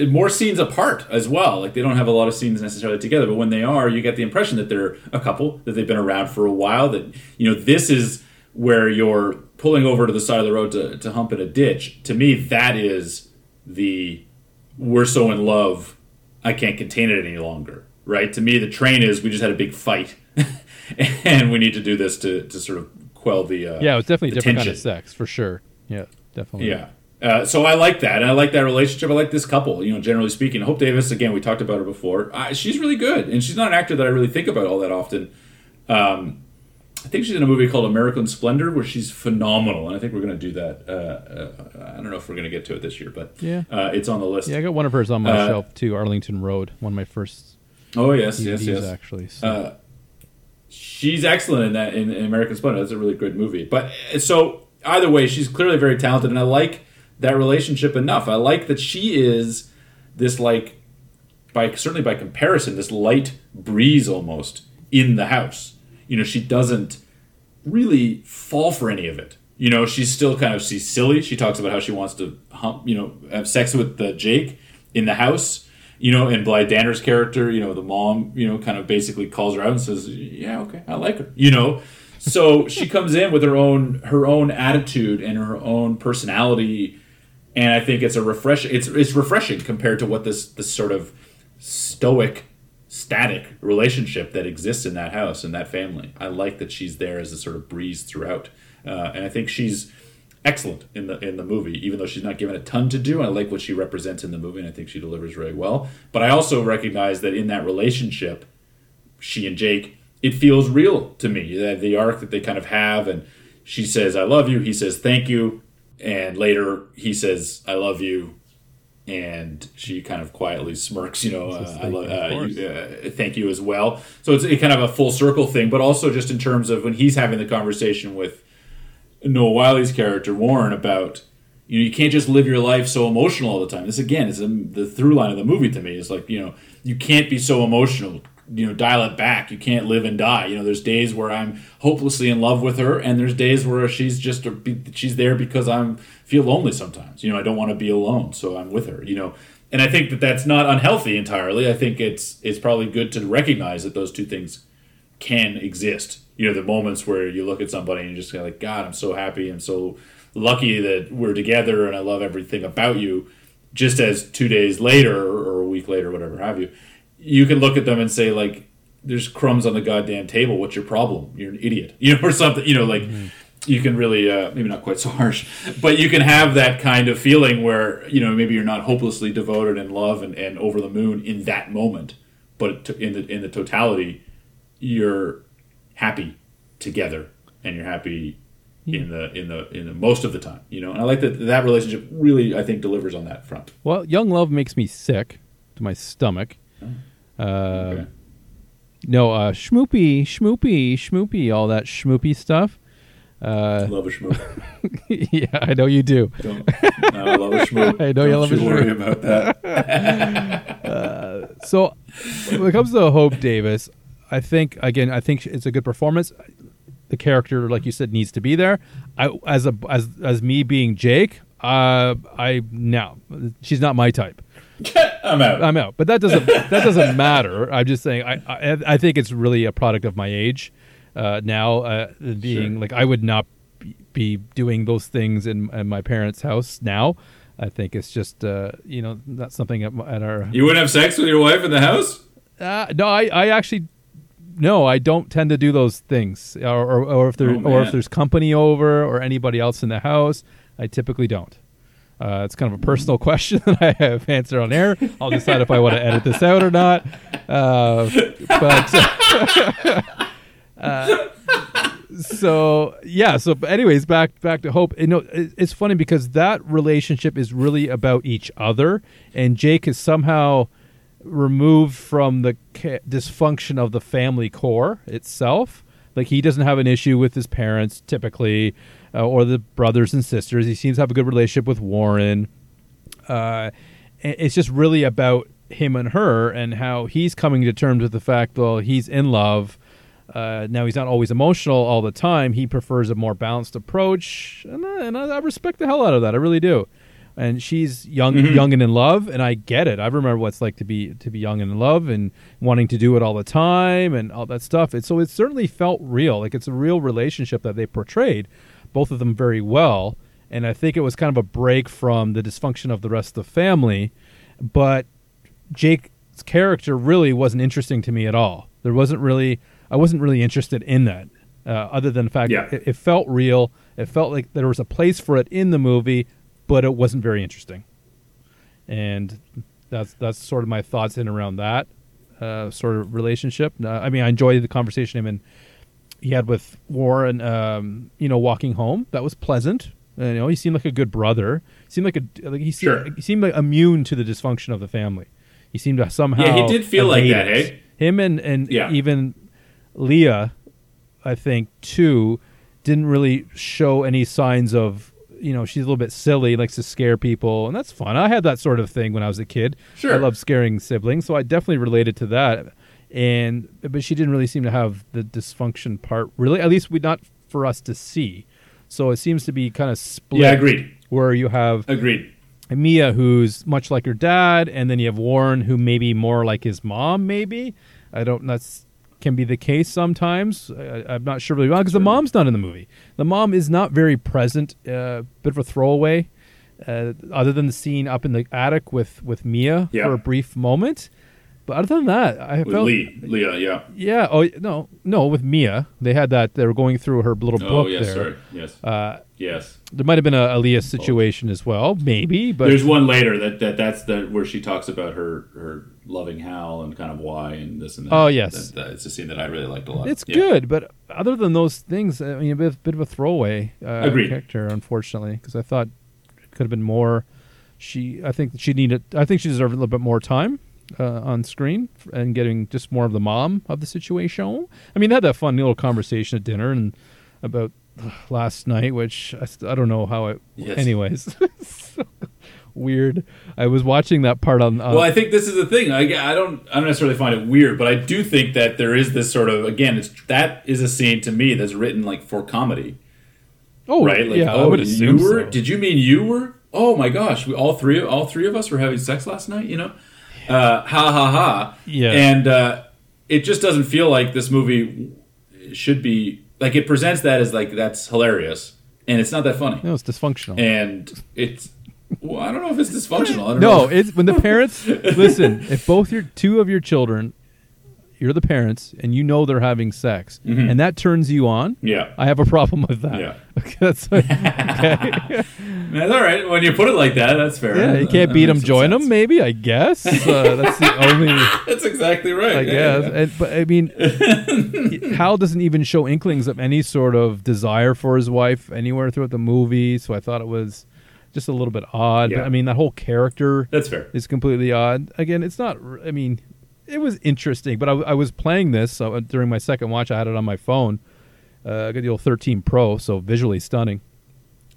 uh, more scenes apart as well. Like they don't have a lot of scenes necessarily together, but when they are, you get the impression that they're a couple, that they've been around for a while. That you know, this is where you're pulling over to the side of the road to, to hump in a ditch. To me, that is the we're so in love, I can't contain it any longer. Right? To me, the train is we just had a big fight, <laughs> and we need to do this to to sort of quell the uh, Yeah, it was definitely different kind of sex for sure. Yeah, definitely. Yeah. Uh, so I like that, I like that relationship. I like this couple. You know, generally speaking, Hope Davis. Again, we talked about her before. Uh, she's really good, and she's not an actor that I really think about all that often. Um, I think she's in a movie called American Splendor, where she's phenomenal, and I think we're going to do that. Uh, uh, I don't know if we're going to get to it this year, but Yeah. uh, it's on the list. Yeah, I got one of hers on my Uh, shelf too. Arlington Road, one of my first Oh yes, DVDs yes, yes. actually. So. She's excellent in that in, in American Splendor. That's a really good movie. But uh, so either way, she's clearly very talented, and I like that relationship enough. I like that she is this like by certainly by comparison, this light breeze almost in the house. You know, she doesn't really fall for any of it. You know, she's still kind of she's silly. She talks about how she wants to hump, you know, have sex with uh, Jake in the house. You know, and Blythe Danner's character, you know, the mom, you know, kind of basically calls her out and says, "Yeah, okay, I like her." You know, so <laughs> she comes in with her own her own attitude and her own personality, and I think it's a refresh. It's it's refreshing compared to what this this sort of stoic static relationship that exists in that house and that family. I like that she's there as a sort of breeze throughout, uh, and I think she's excellent in the in the movie. Even though she's not given a ton to do, I like what she represents in the movie, and I think she delivers very well. But I also recognize that in that relationship, she and Jake, it feels real to me. That the arc that they kind of have, and she says, "I love you," he says, "Thank you," and later he says, "I love you." And she kind of quietly smirks, you know, uh, I thank love, you, uh, you, uh, thank you as well. So it's a kind of a full circle thing, but also just in terms of when he's having the conversation with Noah Wyle's character Warren about you know you can't just live your life so emotional all the time. This again is um, the through line of the movie to me. Is like you know you can't be so emotional. You know, dial it back. You can't live and die. You know, there's days where I'm hopelessly in love with her, and there's days where she's just she's there because I'm feel lonely sometimes. You know, I don't want to be alone, so I'm with her. You know, and I think that that's not unhealthy entirely. I think it's it's probably good to recognize that those two things can exist. You know, the moments where you look at somebody and you're just like, God, I'm so happy. I'm so lucky that we're together and I love everything about you. Just as two days later or a week later, whatever have you, you can look at them and say, like, there's crumbs on the goddamn table. What's your problem? You're an idiot. <laughs> You know, or something. You know, like, you can really, uh, maybe not quite so harsh, but you can have that kind of feeling where, you know, maybe you're not hopelessly devoted in love and, and over the moon in that moment, but in the in the totality, you're happy together and you're happy in the in the in the most of the time you know and i like that that relationship really i think delivers on that front Well, Young Love makes me sick to my stomach. Uh, okay. No, uh, schmoopy, schmoopy, schmoopy, all that schmoopy stuff. Uh, love a schmoop <laughs> yeah, I know you do. No, I love a <laughs> schmoop I know Don't love a worry about that <laughs> So, when it comes to Hope Davis, I think again, I think it's a good performance. The character, like you said, needs to be there. I, as a as as me being Jake, uh, I no, she's not my type. <laughs> i'm out I'm out. But that doesn't that doesn't <laughs> matter. I'm just saying. I I, I think it's really a product of my age uh, now. Uh, being Sure. like I would not be- be doing those things in, in my parents' house now. I think it's just uh, you know not something at, at our. you wouldn't have sex with your wife in the house Uh, no, I I actually no, I don't tend to do those things. Or or, or if there Oh, or if there's company over or anybody else in the house, I typically don't. Uh, it's kind of a personal <laughs> question that I have answered on air. I'll decide if I want to edit this out or not. Uh, but <laughs> uh, so yeah. So, but anyways, back back to Hope. You know, it's funny because that relationship is really about each other, and Jake is somehow removed from the dysfunction of the family core itself. Like he doesn't have an issue with his parents typically, uh, or the brothers and sisters. He seems to have a good relationship with Warren. Uh, it's just really about him and her and how he's coming to terms with the fact, well, he's in love. Uh, now he's not always emotional all the time. He prefers a more balanced approach, and and I, I respect the hell out of that. I really do. And she's young, Mhm. young and in love, and I get it. I remember what it's like to be to be young and in love, and wanting to do it all the time, and all that stuff. It, so it certainly felt real. Like it's a real relationship that they portrayed, both of them very well. And I think it was kind of a break from the dysfunction of the rest of the family. But Jake's character really wasn't interesting to me at all. There wasn't really, I wasn't really interested in that, uh, other than the fact Yeah. it, it felt real. It felt like there was a place for it in the movie, but it wasn't very interesting. And that's that's sort of my thoughts in around that uh, sort of relationship. Uh, I mean, I enjoyed the conversation him and he had with Warren, um, you know, walking home. That was pleasant. Uh, you know, he seemed like a good brother. He seemed like a like he seemed, Sure. he seemed like immune to the dysfunction of the family. He seemed to somehow Yeah, he did feel like that, hey? Him and and Yeah. even Leah, I think too, didn't really show any signs of. You know, she's a little bit silly, likes to scare people, and that's fun. I had that sort of thing when I was a kid. Sure. I love scaring siblings, so I definitely related to that. And but she didn't really seem to have the dysfunction part, really. At least we not for us to see. So it seems to be kind of split. Yeah, agreed. Where you have Agreed. Mia, who's much like her dad, and then you have Warren, who may be more like his mom. Maybe I don't. That's can be the case sometimes. I, I'm not sure really well because the mom's not in the movie. The mom is not very present. Uh, bit of a throwaway, uh, other than the scene up in the attic with with Mia Yeah. for a brief moment. But other than that, I With felt Lee. Leah, yeah. yeah. Oh no, no. With Mia, they had that. They were going through her little Oh, book yes, there. sorry. Yes. Uh, yes. there might have been a Leah situation as well, maybe. But There's one later that, that that's the where she talks about her her loving Hal and kind of why and this and that. Oh, yes. That- that- it's a scene that I really liked a lot. It's Yeah. good, but other than those things, I mean, a bit, bit of a throwaway uh, character, unfortunately, because I thought it could have been more. She, I think she needed. I think she deserved a little bit more time uh, on screen and getting just more of the mom of the situation. I mean, they had that fun little conversation at dinner and about last night, which I, st- I don't know how it. Yes. Anyways, <laughs> so weird. I was watching that part on. Well, I think this is the thing. I, I don't I don't necessarily find it weird, but I do think that there is this sort of again, it's that is a scene to me that's written like for comedy, oh, right? Like, yeah, oh, I would you were? so. Did you mean you were? Oh my gosh, we all three all three of us were having sex last night. You know, uh, ha ha ha. Yeah. and uh, it just doesn't feel like this movie should be like it presents that as like that's hilarious, and it's not that funny, no, it's dysfunctional. and it's. Well, I don't know if it's dysfunctional. I don't No, know. it's when the parents <laughs> listen. If both your two of your children, you're the parents, and you know they're having sex, Mhm. and that turns you on, yeah. I have a problem with that. Yeah. <laughs> Okay, that's <laughs> <laughs> okay. That's all right. When you put it like that, that's fair. yeah, you can't that beat them, join them. Maybe I guess uh, that's the only. That's exactly right. I Yeah, guess, yeah. And, but I mean, Hal doesn't even show inklings of any sort of desire for his wife anywhere throughout the movie. So I thought it was just a little bit odd. Yeah. But I mean, that whole character That's fair. is completely odd. Again, it's not. I mean, it was interesting, but I, I was playing this so during my second watch. I had it on my phone. Uh, I got the old 13 Pro, so visually stunning.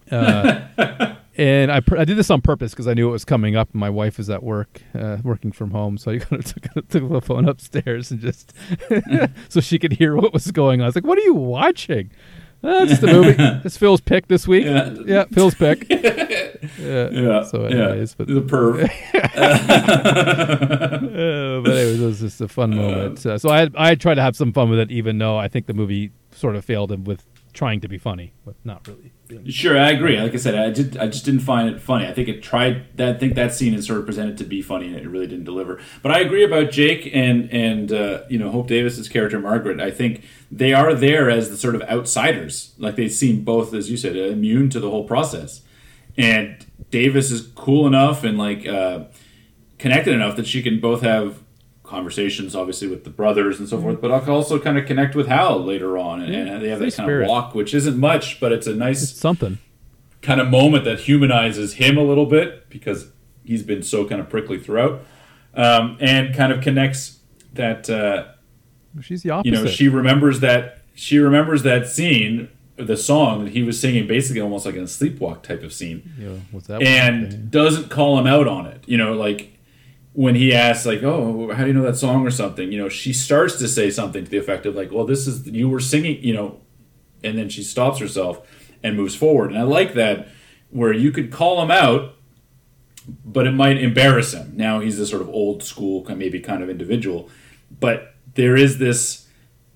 Uh, <laughs> and I, pr- I did this on purpose because I knew it was coming up. And my wife is at work, uh, working from home, so I kind of took, took the phone upstairs and just <laughs> so she could hear what was going on. I was like, "What are you watching?" Uh, it's the movie. <laughs> It's Phil's pick this week. Yeah. Yeah, Phil's pick. <laughs> Yeah. Yeah. So, yeah. anyways, but the perv. <laughs> uh, but anyways, it was just a fun moment. Uh, so I I tried to have some fun with it, even though I think the movie sort of failed him with trying to be funny, but not really. Sure, I agree. Like I said, I did. I just didn't find it funny. I think it tried. That, I think that scene is sort of presented to be funny, and it really didn't deliver. But I agree about Jake and and uh, you know Hope Davis's character Margaret. I think they are there as the sort of outsiders. Like they seem both, as you said, immune to the whole process. And Davis is cool enough and like uh, connected enough that she can both have conversations, obviously with the brothers and so forth, but I'll also kind of connect with Hal later on, and, and they have that kind spirit. of walk, which isn't much, but it's a nice It's something. kind of moment that humanizes him a little bit because he's been so kind of prickly throughout, um, and kind of connects that uh, She's the opposite. you know she remembers that she remembers that scene, the song that he was singing, basically almost like a sleepwalk type of scene, You know, what's that? and doesn't call him out on it. You know, like when he asks like, "Oh, how do you know that song or something?" You know, she starts to say something to the effect of like, "Well, this is you were singing," you know, and then she stops herself and moves forward. And I like that where you could call him out, but it might embarrass him. Now he's this sort of old school, maybe kind of individual, but there is this.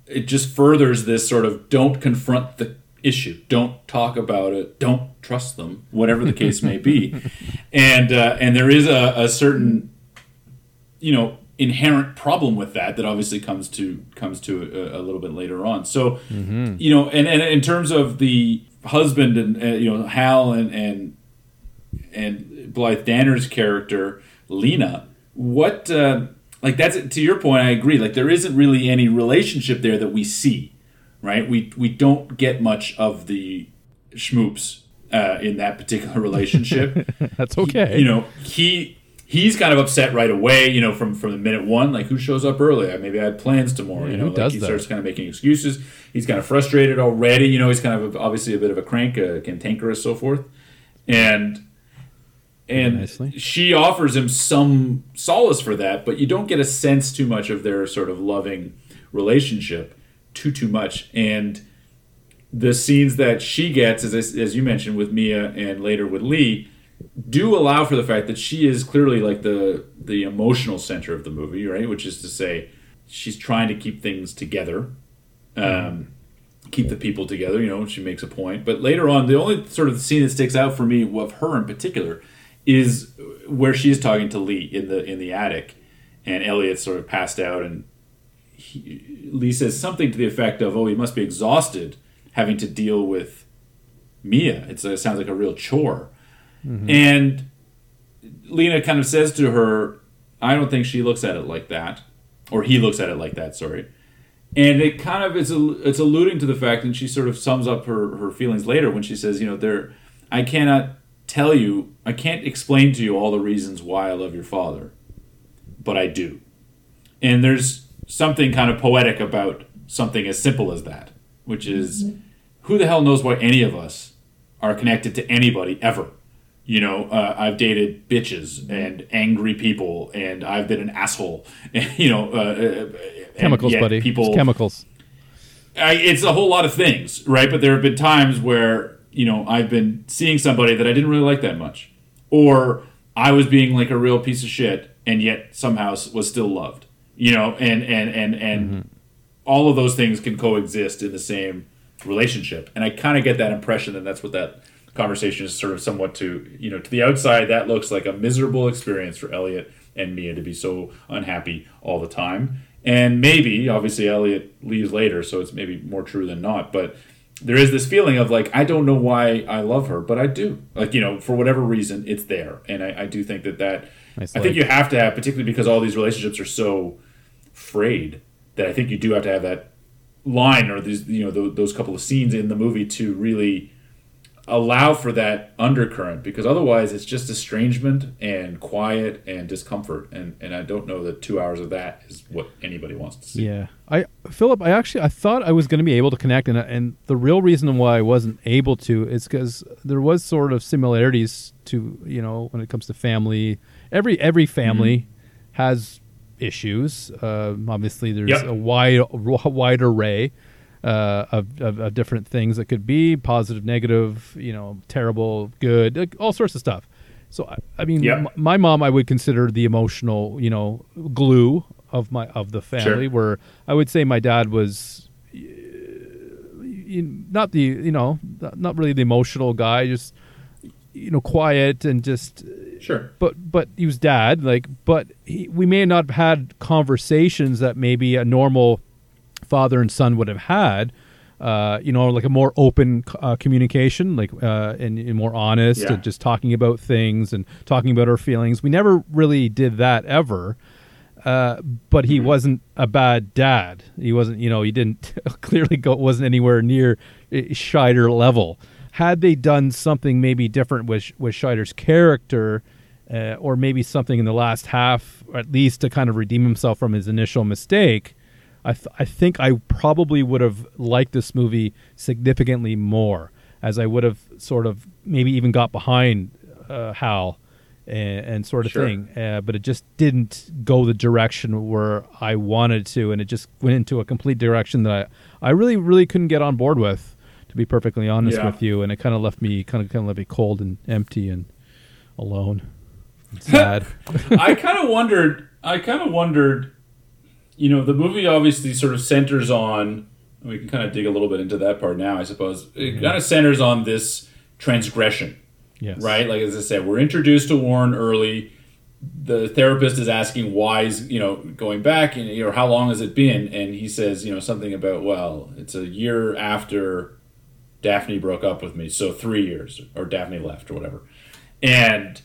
It just furthers this sort of don't confront the issue, don't talk about it, don't trust them, whatever the case may be, <laughs> and uh, and there is a, a certain you know inherent problem with that that obviously comes to comes to a, a little bit later on. So mm-hmm. you know, and, and in terms of the husband and uh, you know Hal and and and Blythe Danner's character Lena, what uh, like that's to your point. I agree. Like there isn't really any relationship there that we see, right? We we don't get much of the schmoops uh, in that particular relationship. <laughs> that's okay. He, you know he he's kind of upset right away, you know, from from the minute one, like who shows up early? Maybe I had plans tomorrow. Yeah, you know, like he that? starts kind of making excuses. He's kind of frustrated already. You know, he's kind of obviously a bit of a crank, a cantankerous, so forth, and and she offers him some solace for that, but you don't get a sense too much of their sort of loving relationship, too too much, and the scenes that she gets, as as you mentioned with Mia and later with Lee do allow for the fact that she is clearly like the the emotional center of the movie, right? Which is to say, she's trying to keep things together, um, keep the people together. You know, she makes a point. But later on, the only sort of scene that sticks out for me of her in particular is where she's talking to Lee in the in the attic, and Elliot's sort of passed out, and he, Lee says something to the effect of, "Oh, he must be exhausted having to deal with Mia. It's, it sounds like a real chore." Mm-hmm. And Lena kind of says to her, I don't think she looks at it like that. Or he looks at it like that, sorry. And it kind of is it's alluding to the fact, and she sort of sums up her, her feelings later when she says, you know, there I cannot tell you, I can't explain to you all the reasons why I love your father, but I do. And there's something kind of poetic about something as simple as that, which is mm-hmm. who the hell knows why any of us are connected to anybody ever? You know, uh, I've dated bitches and angry people, and I've been an asshole. <laughs> you know, uh, uh chemicals, buddy. People, it's chemicals. I, it's a whole lot of things, right? But there have been times where you know I've been seeing somebody that I didn't really like that much, or I was being like a real piece of shit, and yet somehow was still loved. You know, and and and and mm-hmm. all of those things can coexist in the same relationship, and I kind of get that impression that that's what that conversation is sort of somewhat to you know to the outside that looks like a miserable experience for Elliot and Mia to be so unhappy all the time. And maybe obviously Elliot leaves later, so it's maybe more true than not. But there is this feeling of like I don't know why I love her, but I do. Like you know, for whatever reason, it's there, and I, I do think that that nice I think you have to have, particularly because all these relationships are so frayed, that I think you do have to have that line or these you know those, those couple of scenes in the movie to really allow for that undercurrent because otherwise it's just estrangement and quiet and discomfort and and I don't know that 2 hours of that is what anybody wants to see. Yeah. I Philip I actually I thought I was going to be able to connect and and the real reason why I wasn't able to is cuz there was sort of similarities to, you know, when it comes to family. Every every family mm-hmm. has issues. Uh, obviously there's yep. a wide wide array uh, of, of, of, different things that could be positive, negative, you know, terrible, good, like, all sorts of stuff. So I, I mean, m- my mom I would consider the emotional, you know, glue of my of the family. Sure. Where I would say my dad was not the you know not really the emotional guy, just you know quiet and just sure. But but he was dad, like, but he, we may not have had conversations that maybe a normal father and son would have had. Uh, you know, like a more open uh, communication, like uh, and, and, more honest, yeah. and just talking about things and talking about our feelings. We never really did that ever. Uh, but he mm-hmm. wasn't a bad dad. He wasn't, you know, he didn't <laughs> clearly go wasn't anywhere near Scheider level. Had they done something maybe different with with Scheider's character, uh, or maybe something in the last half, at least to kind of redeem himself from his initial mistake, I, th- I think I probably would have liked this movie significantly more, as I would have sort of maybe even got behind uh, Hal and, and sort of Sure. thing. Uh, but it just didn't go the direction where I wanted to, and it just went into a complete direction that I, I really, really couldn't get on board with, to be perfectly honest Yeah. with you. And it kind of left me kind of kind of left me cold and empty and alone, and <laughs> sad. I kind of wondered. I kind of wondered. You know, the movie obviously sort of centers on. We can kind of dig a little bit into that part now, I suppose. It mm-hmm. kind of centers on this transgression, yes. right? Like as I said, we're introduced to Warren early. The therapist is asking why he's you know going back and you know how long has it been, and he says you know something about well, it's a year after Daphne broke up with me, so three years or Daphne left or whatever, and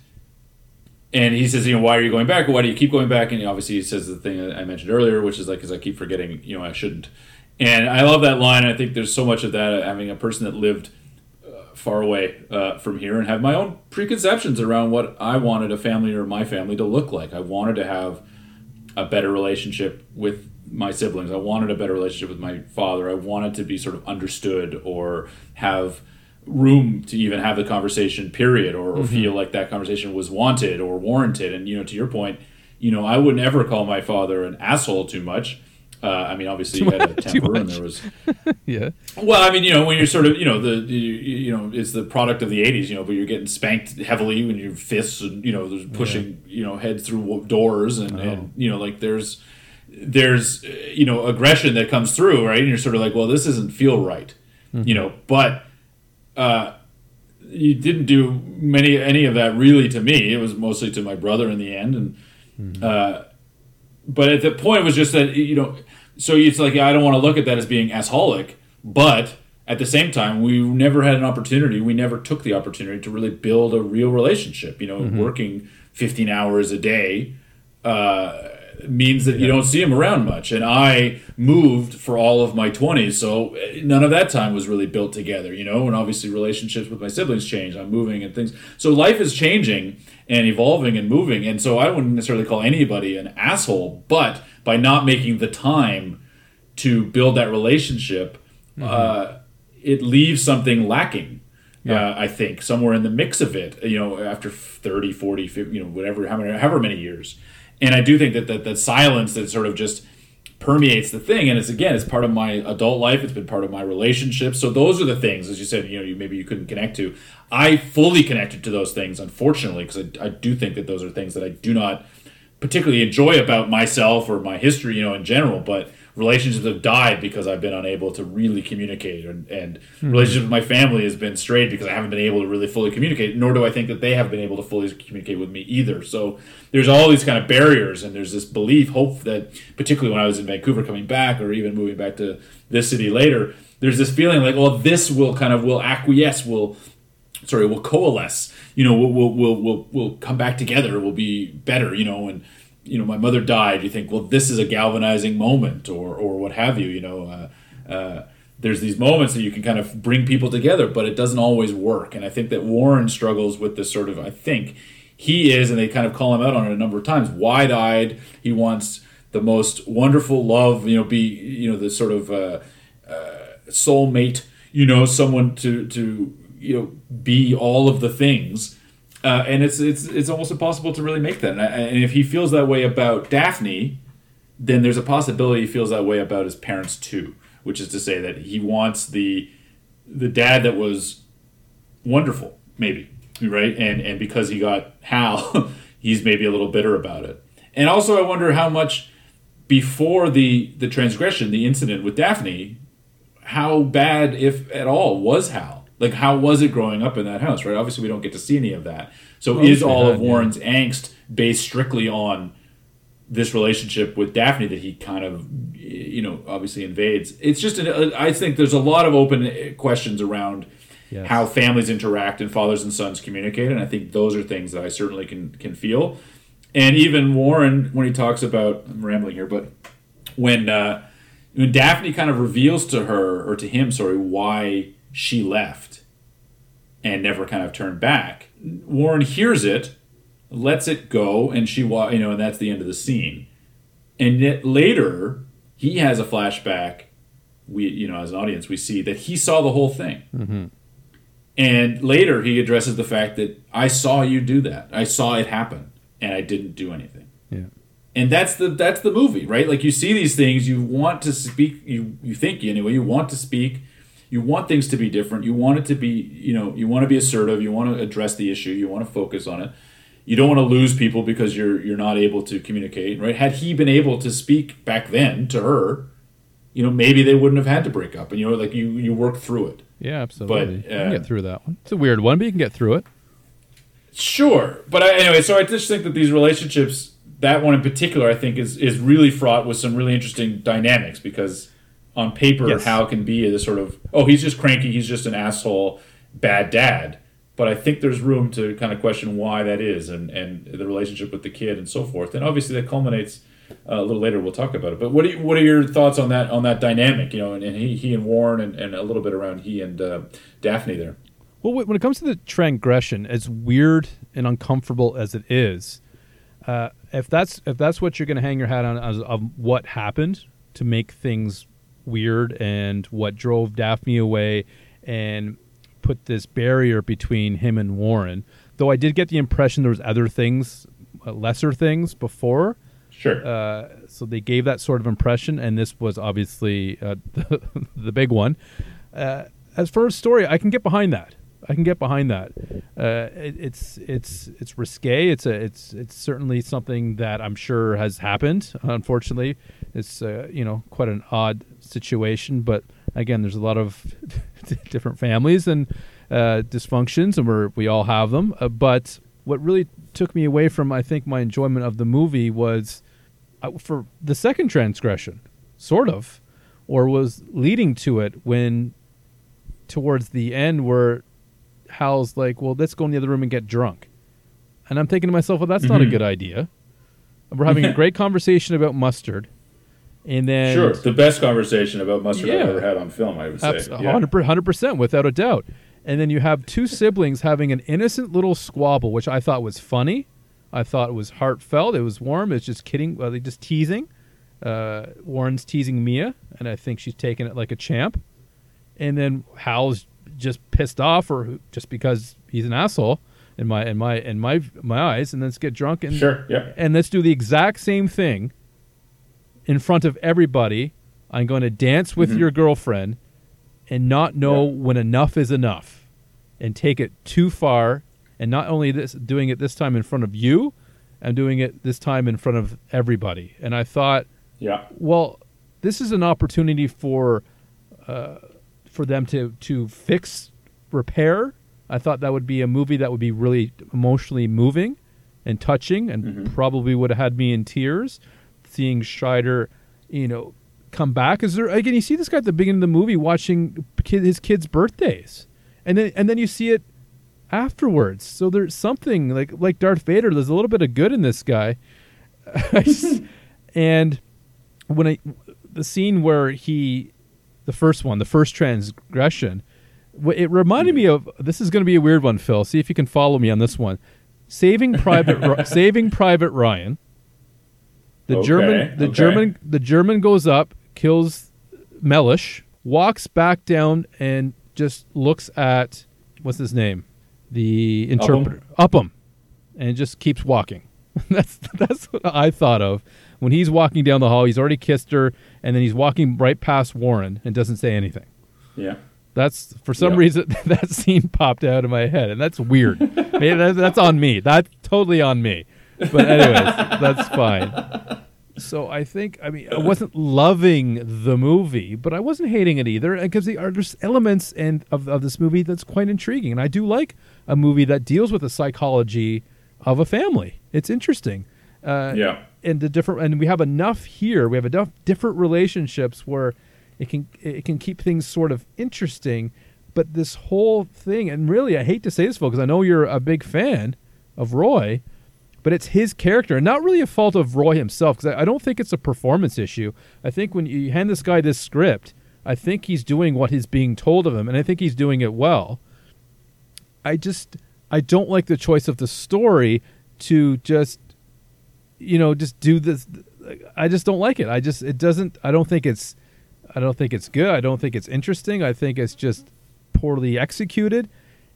and he says, you know, why are you going back? Why do you keep going back? And obviously, he says the thing I mentioned earlier, which is like, because I keep forgetting, you know, I shouldn't. And I love that line. I think there's so much of that having a person that lived uh, far away uh, from here and have my own preconceptions around what I wanted a family or my family to look like. I wanted to have a better relationship with my siblings. I wanted a better relationship with my father. I wanted to be sort of understood or have room to even have the conversation period or, or feel like that conversation was wanted or warranted and you know to your point you know i would never call my father an asshole too much uh, i mean obviously he had a temper and there was Yeah. well, I mean, you know, when you're sort of, you know, the, the you know, it's the product of the '80s, you know, but you're getting spanked heavily when your fists and you know, there's pushing, you know, heads through doors and, and you know, like there's there's uh, you know aggression that comes through, right? And you're sort of like, well, this doesn't feel right, you know, but uh, you didn't do many any of that really to me. It was mostly to my brother in the end, and uh, but at the point it was just that you know so it's like i don't want to look at that as being assholic but at the same time we never had an opportunity. We never took the opportunity to really build a real relationship you know working 15 hours a day uh, means that you don't see him around much. And i moved for all of my 20s so none of that time was really built together you know? And obviously relationships with my siblings change i'm moving and things. So life is changing and evolving and moving and so i wouldn't necessarily call anybody an asshole but by not making the time to build that relationship uh, it leaves something lacking uh, i think somewhere in the mix of it you know after 30 40 50, you know whatever how however many years and i do think that that, that silence that sort of just permeates the thing. And it's again it's part of my adult life. It's been part of my relationship. So those are the things as you said you know you maybe you couldn't connect to. I fully connected to those things unfortunately because I, I do think that those are things that i do not particularly enjoy about myself or my history you know in general. But relationships have died because i've been unable to really communicate and, and hmm. relationship with my family has been strained because i haven't been able to really fully communicate nor do i think that they have been able to fully communicate with me either. So there's all these kind of barriers and there's this belief hope that particularly when i was in vancouver coming back or even moving back to this city later there's this feeling like well this will kind of will acquiesce will sorry will coalesce. You know we'll we'll we'll we'll, we'll come back together we'll be better you know and you know my mother died you think well this is a galvanizing moment or or what have you you know uh, uh, there's these moments that you can kind of bring people together but it doesn't always work. And i think that warren struggles with this sort of i think he is and they kind of call him out on it a number of times wide-eyed. He wants the most wonderful love you know be you know the sort of uh, soulmate, you know, someone to to you know be all of the things, uh, and it's it's it's almost impossible to really make that. And, I, and if he feels that way about Daphne, then there's a possibility he feels that way about his parents too. Which is to say that he wants the the dad that was wonderful, maybe right, and and because he got Hal, <laughs> he's maybe a little bitter about it. And also, I wonder how much before the the transgression, the incident with Daphne, how bad, if at all, was Hal? Like, how was it growing up in that house, right? Obviously, we don't get to see any of that. So, is all of had, yeah. Warren's angst based strictly on this relationship with Daphne that he kind of, you know, obviously invades? It's just, an, I think there's a lot of open questions around Yes. how families interact and fathers and sons communicate, and I think those are things that I certainly can can feel. And even Warren, when he talks about, I'm rambling here, but when uh, when Daphne kind of reveals to her or to him, sorry, why she left and never kind of turned back, Warren hears it, lets it go, and she, wa- you know, and that's the end of the scene. And yet later, he has a flashback. We, you know, as an audience, we see that he saw the whole thing, mm-hmm. And later he addresses the fact that I saw you do that. I saw it happen and I didn't do anything. Yeah. And that's the that's the movie, right? Like you see these things, you want to speak you you think anyway, you want to speak, you want things to be different, you want it to be, you know, you want to be assertive, you want to address the issue, you want to focus on it. You don't want to lose people because you're you're not able to communicate, right? Had he been able to speak back then to her, you know, maybe they wouldn't have had to break up. And you know, like you you work through it. Yeah, absolutely. But, you can uh, get through that one. It's a weird one, but you can get through it. Sure, but I, anyway, so I just think that these relationships, that one in particular, I think is is really fraught with some really interesting dynamics because on paper, Yes. Hal can be this sort of oh, he's just cranky, he's just an asshole, bad dad. But I think there's room to kind of question why that is, and and the relationship with the kid and so forth. And obviously, that culminates uh, a little later. We'll talk about it. But what you, what are your thoughts on that on that dynamic? You know, and, and he he and Warren, and, and a little bit around he and uh, Daphne there. Well, when it comes to the transgression, as weird and uncomfortable as it is, uh, if that's if that's what you're going to hang your hat on as of what happened to make things weird and what drove Daphne away and put this barrier between him and Warren. Though I did get the impression there was other things, uh, lesser things before. Sure. Uh, so they gave that sort of impression, and this was obviously uh, the, <laughs> the big one. Uh, as for a story, I can get behind that. I can get behind that. Uh, it, it's it's it's risque. It's a it's it's certainly something that I'm sure has happened. Unfortunately, it's uh, you know quite an odd situation. But again, there's a lot of <laughs> different families and uh, dysfunctions, and we we all have them. Uh, but what really took me away from I think my enjoyment of the movie was uh, for the second transgression, sort of, or was leading to it when towards the end where Hal's like, "Well, let's go in the other room and get drunk," and I'm thinking to myself, "Well, that's not a Mhm. good idea." We're having a <laughs> great conversation about mustard, and then Sure, the best conversation about mustard Yeah. I've ever had on film. I would say. Abs- Yeah. 100 hundred percent, without a doubt. And then you have two siblings having an innocent little squabble, which I thought was funny. I thought it was heartfelt. It was warm. It's just kidding. Well, they just teasing. Uh, Warren's teasing Mia, and I think she's taking it like a champ. And then Hal's just pissed off, or just because he's an asshole in my in my in my my eyes. And let's get drunk and Sure. Yeah. and let's do the exact same thing in front of everybody. I'm going to dance with Mhm. your girlfriend and not know Yeah. when enough is enough and take it too far and not only this doing it this time in front of you I'm doing it this time in front of everybody and I thought Yeah. well this is an opportunity for uh, for them to to fix repair. I thought that would be a movie that would be really emotionally moving and touching and Mhm. probably would have had me in tears seeing Scheider you know come back. Is there again you see this guy at the beginning of the movie watching kid, his kids birthdays. And then and then you see it afterwards. So there's something like like Darth Vader there's a little bit of good in this guy. <laughs> <laughs> And when I the scene where he the first one the first transgression. It reminded me of this is going to be a weird one Phil see if you can follow me on this one. Saving private Ri- <laughs> saving private Ryan. The Okay, German the okay. German the German goes up kills Mellish walks back down and just looks at what's his name? The interpreter Upham. And just keeps walking. <laughs> that's that's what I thought of when he's walking down the hall. He's already kissed her, and then he's walking right past Warren and doesn't say anything. Yeah. That's for some Yeah. reason <laughs> that scene popped out of my head, and that's weird. <laughs> Maybe that's on me. That's totally on me. But anyways, that's fine. So I think I mean I wasn't loving the movie, but I wasn't hating it either because there are there's elements and of of this movie that's quite intriguing, and I do like a movie that deals with the psychology of a family. It's interesting. Uh, Yeah. And the different and we have enough here we have enough different relationships where it can it can keep things sort of interesting. But this whole thing and really i hate to say this because i know you're a big fan of roy but it's his character and not really a fault of roy himself because I, I don't think it's a performance issue. I think when you hand this guy this script i think he's doing what is being told of him and i think he's doing it well. I just i don't like the choice of the story to just you know just do this i just don't like it i just it doesn't i don't think it's i don't think it's good i don't think it's interesting i think it's just poorly executed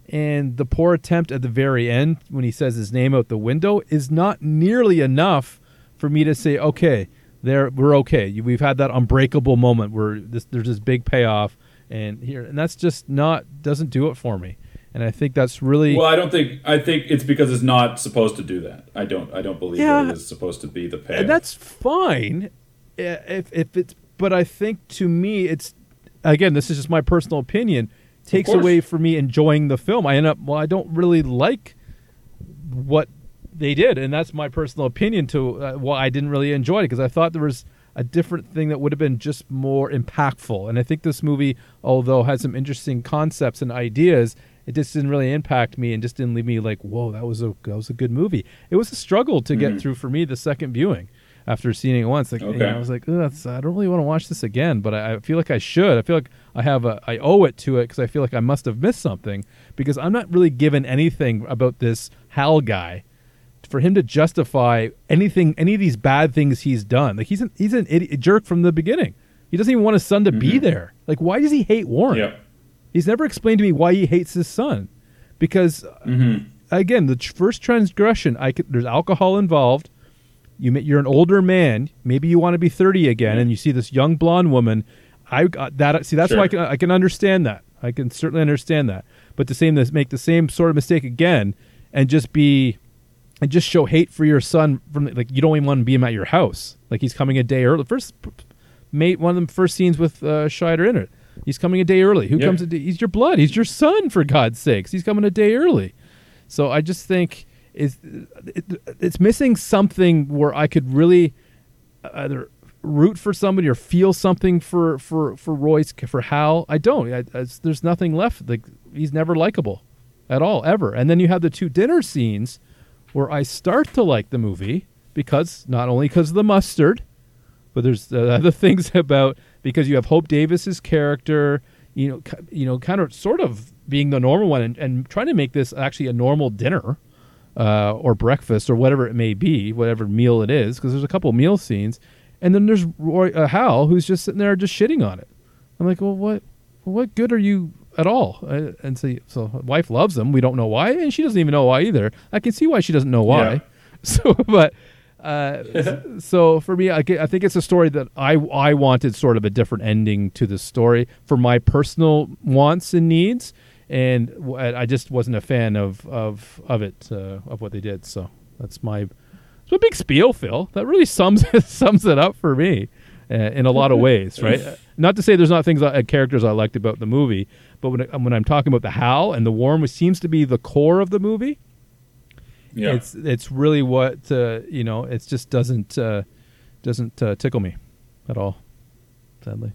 and the poor attempt at the very end when he says his name out the window is not nearly enough for me to say, okay, there we're okay. We've had that unbreakable moment where this, there's this big payoff, and here, and that's just not doesn't do it for me. And I think that's really well. I don't think I think it's because it's not supposed to do that. I don't. I don't believe yeah, it is supposed to be the payoff. And that's fine, if if it's. But I think to me, it's again. This is just my personal opinion takes away from me enjoying the film. I end up well, I don't really like what they did, and that's my personal opinion. To uh, well, I didn't really enjoy it because I thought there was a different thing that would have been just more impactful. And I think this movie, although has some interesting concepts and ideas, it just didn't really impact me and just didn't leave me like, whoa, that was a that was a good movie. It was a struggle to mm-hmm. get through for me the second viewing after seeing it once. Like okay. you know, I was like, I don't really want to watch this again, but I, I, feel like I should. I feel like I have a I owe it to it because I feel like I must have missed something because I'm not really given anything about this Hal guy for him to justify anything any of these bad things he's done. Like he's an he's an idiot, jerk from the beginning. He doesn't even want his son to mm-hmm. be there. Like why does he hate Warren? Yep. He's never explained to me why he hates his son. Because mm-hmm. again, the first transgression, I could, there's alcohol involved you you're an older man. Maybe you want to be 30 again, and you see this young blonde woman. I got that. See, that's sure. why I can I can understand that. I can certainly understand that. But to same make the same sort of mistake again, and just be, and just show hate for your son from like you don't even want to be him at your house. Like he's coming a day early. First, mate, one of the first scenes with uh, Scheider in it. He's coming a day early. Who yep. comes? A day, he's your blood. He's your son, for God's sakes. He's coming a day early. So I just think is it, it's missing something where I could really either root for somebody or feel something for for for Royce for Hal. I don't. I, I, there's nothing left. Like he's never likable at all ever. And then you have the two dinner scenes where I start to like the movie because not only because of the mustard, but there's uh, <laughs> other things about because you have Hope Davis's character. You know, you know, kind of sort of being the normal one and, and trying to make this actually a normal dinner uh, or breakfast or whatever it may be, whatever meal it is, because there's a couple meal scenes, and then there's Roy uh, Hal who's just sitting there just shitting on it. I'm like, well, what, what good are you at all? Uh, and so, so wife loves him. We don't know why, and she doesn't even know why either. I can see why she doesn't know why. Yeah. <laughs> So, but. Uh, <laughs> so for me, I, I think it's a story that I I wanted sort of a different ending to the story for my personal wants and needs and I just wasn't a fan of of of it uh, of what they did. So that's my it's a big spiel, Phil. That really sums <laughs> sums it up for me uh, in a lot of <laughs> ways, right? not to say there's not things uh, characters I liked about the movie, but when when I'm talking about the Hal and the Warm, which seems to be the core of the movie, yeah. it's it's really what uh, you know. It just doesn't uh, doesn't uh, tickle me at all, sadly.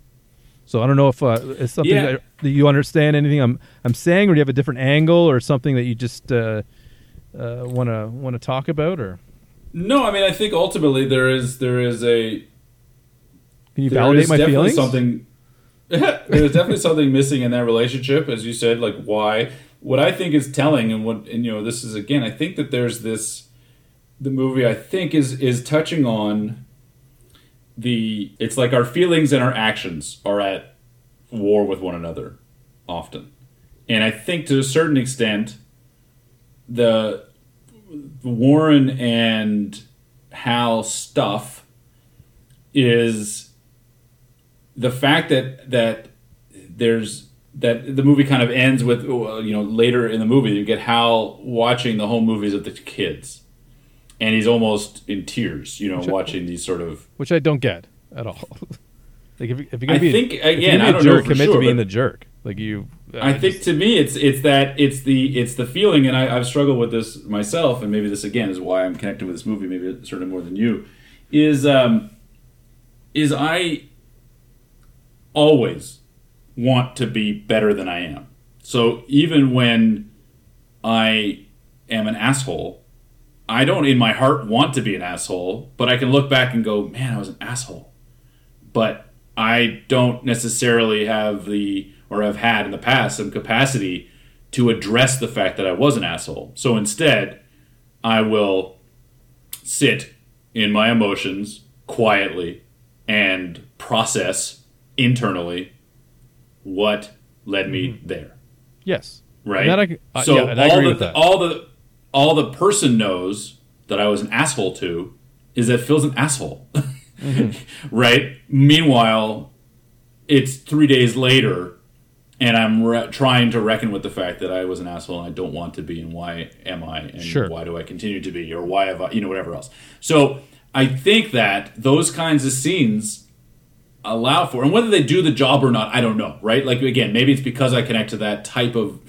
So I don't know if uh, it's something yeah. that, that, you understand anything I'm I'm saying, or do you have a different angle, or something that you just want to want to talk about, or? No, I mean I think ultimately there is there is a. Can you validate my feelings? Something. <laughs> there's definitely something missing in that relationship, as you said. Like why? What I think is telling, and what and you know, this is again. I think that there's this. The movie I think is is touching on the it's like our feelings and our actions are at war with one another often. And I think to a certain extent the Warren and Hal stuff is the fact that that there's that the movie kind of ends with you know later in the movie you get Hal watching the home movies of the kids and he's almost in tears, you know, which watching I, these sort of which I don't get at all. <laughs> like if, if you're gonna I be, think a, again, I don't jerk, know commit sure, to being the jerk. Like you, I, I think just, to me, it's it's that it's the it's the feeling, and I, I've struggled with this myself, and maybe this again is why I'm connected with this movie, maybe certainly more than you, is um, is I always want to be better than I am. So even when I am an asshole, I don't in my heart want to be an asshole, but I can look back and go, man, I was an asshole. But I don't necessarily have the, or have had in the past, some capacity to address the fact that I was an asshole. So instead, I will sit in my emotions quietly and process internally what led me mm-hmm. there. Yes right? I uh, so yeah, all agree the with that. all the all the person knows that I was an asshole to is that Phil's an asshole, <laughs> Mm-hmm. right? Meanwhile, it's three days later, and I'm re- trying to reckon with the fact that I was an asshole and I don't want to be, and why am I, and Sure. why do I continue to be, or why have I, you know, whatever else. So I think that those kinds of scenes allow for and whether they do the job or not i don't know right? Like again maybe it's because i connect to that type of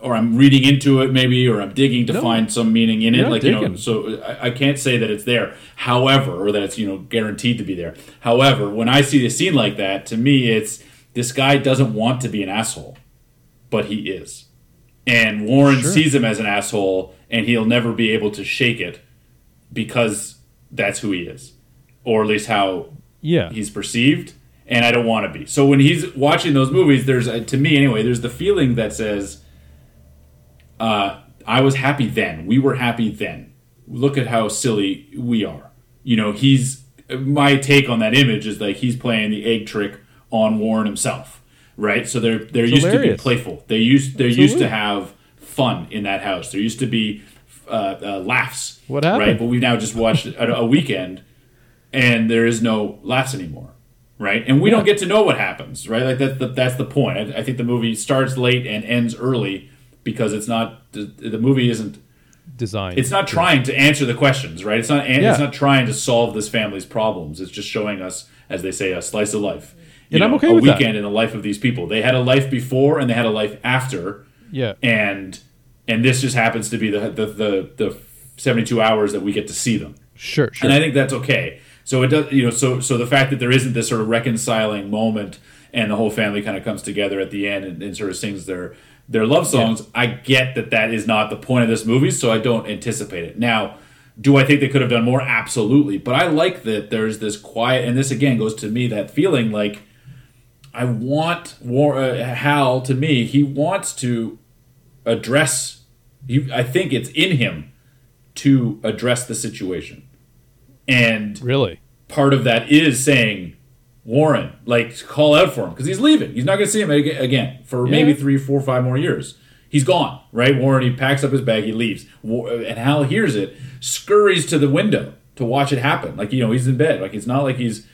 or i'm reading into it maybe or i'm digging to No. find some meaning in it like you know so I, I can't say that it's there. However or that it's you know guaranteed to be there. However when i see a scene like that to me it's this guy doesn't want to be an asshole but he is. And warren Sure. sees him as an asshole and he'll never be able to shake it because that's who he is. Or at least how Yeah. he's perceived and I don't want to be. So when he's watching those movies, there's a, to me anyway, there's the feeling that says, uh, "I was happy then. We were happy then. Look at how silly we are." You know, he's my take on that image is like he's playing the egg trick on Warren himself, right? So they're they're used to be playful. They used they're used to have fun in that house. There used to be uh, uh, laughs. What happened? Right, but we've now just watched a, a weekend and there is no laughs anymore, right? And we Yeah. don't get to know what happens, right? Like that, that that's the point. I, I think the movie starts late and ends early because it's not the, the movie isn't designed. it's not trying to answer the questions, right? It's not Yeah. it's not trying to solve this family's problems. It's just showing us, as they say, a slice of life. You And I'm okay a with that. weekend in the life of these people. They had a life before and they had a life after yeah. and and this just happens to be the the the, the 72 hours that we get to see them Sure. Sure. and I think that's okay. So it does, you know, so so the fact that there isn't this sort of reconciling moment, and the whole family kind of comes together at the end and, and sort of sings their their love songs. I get that that is not the point of this movie, so I don't anticipate it. Now, do I think they could have done more? Absolutely, but I like that there's this quiet, and this again goes to me that feeling like I want War, uh, Hal to me. He wants to address. He, I think it's in him to address the situation. And really. part of that is saying, Warren, like call out for him because he's leaving. He's not going to see him again for maybe three, four, five more years. He's gone, right? Warren, he packs up his bag, he leaves. And Hal hears it, scurries to the window to watch it happen. Like, you know, he's in bed. Like, it's not like he's,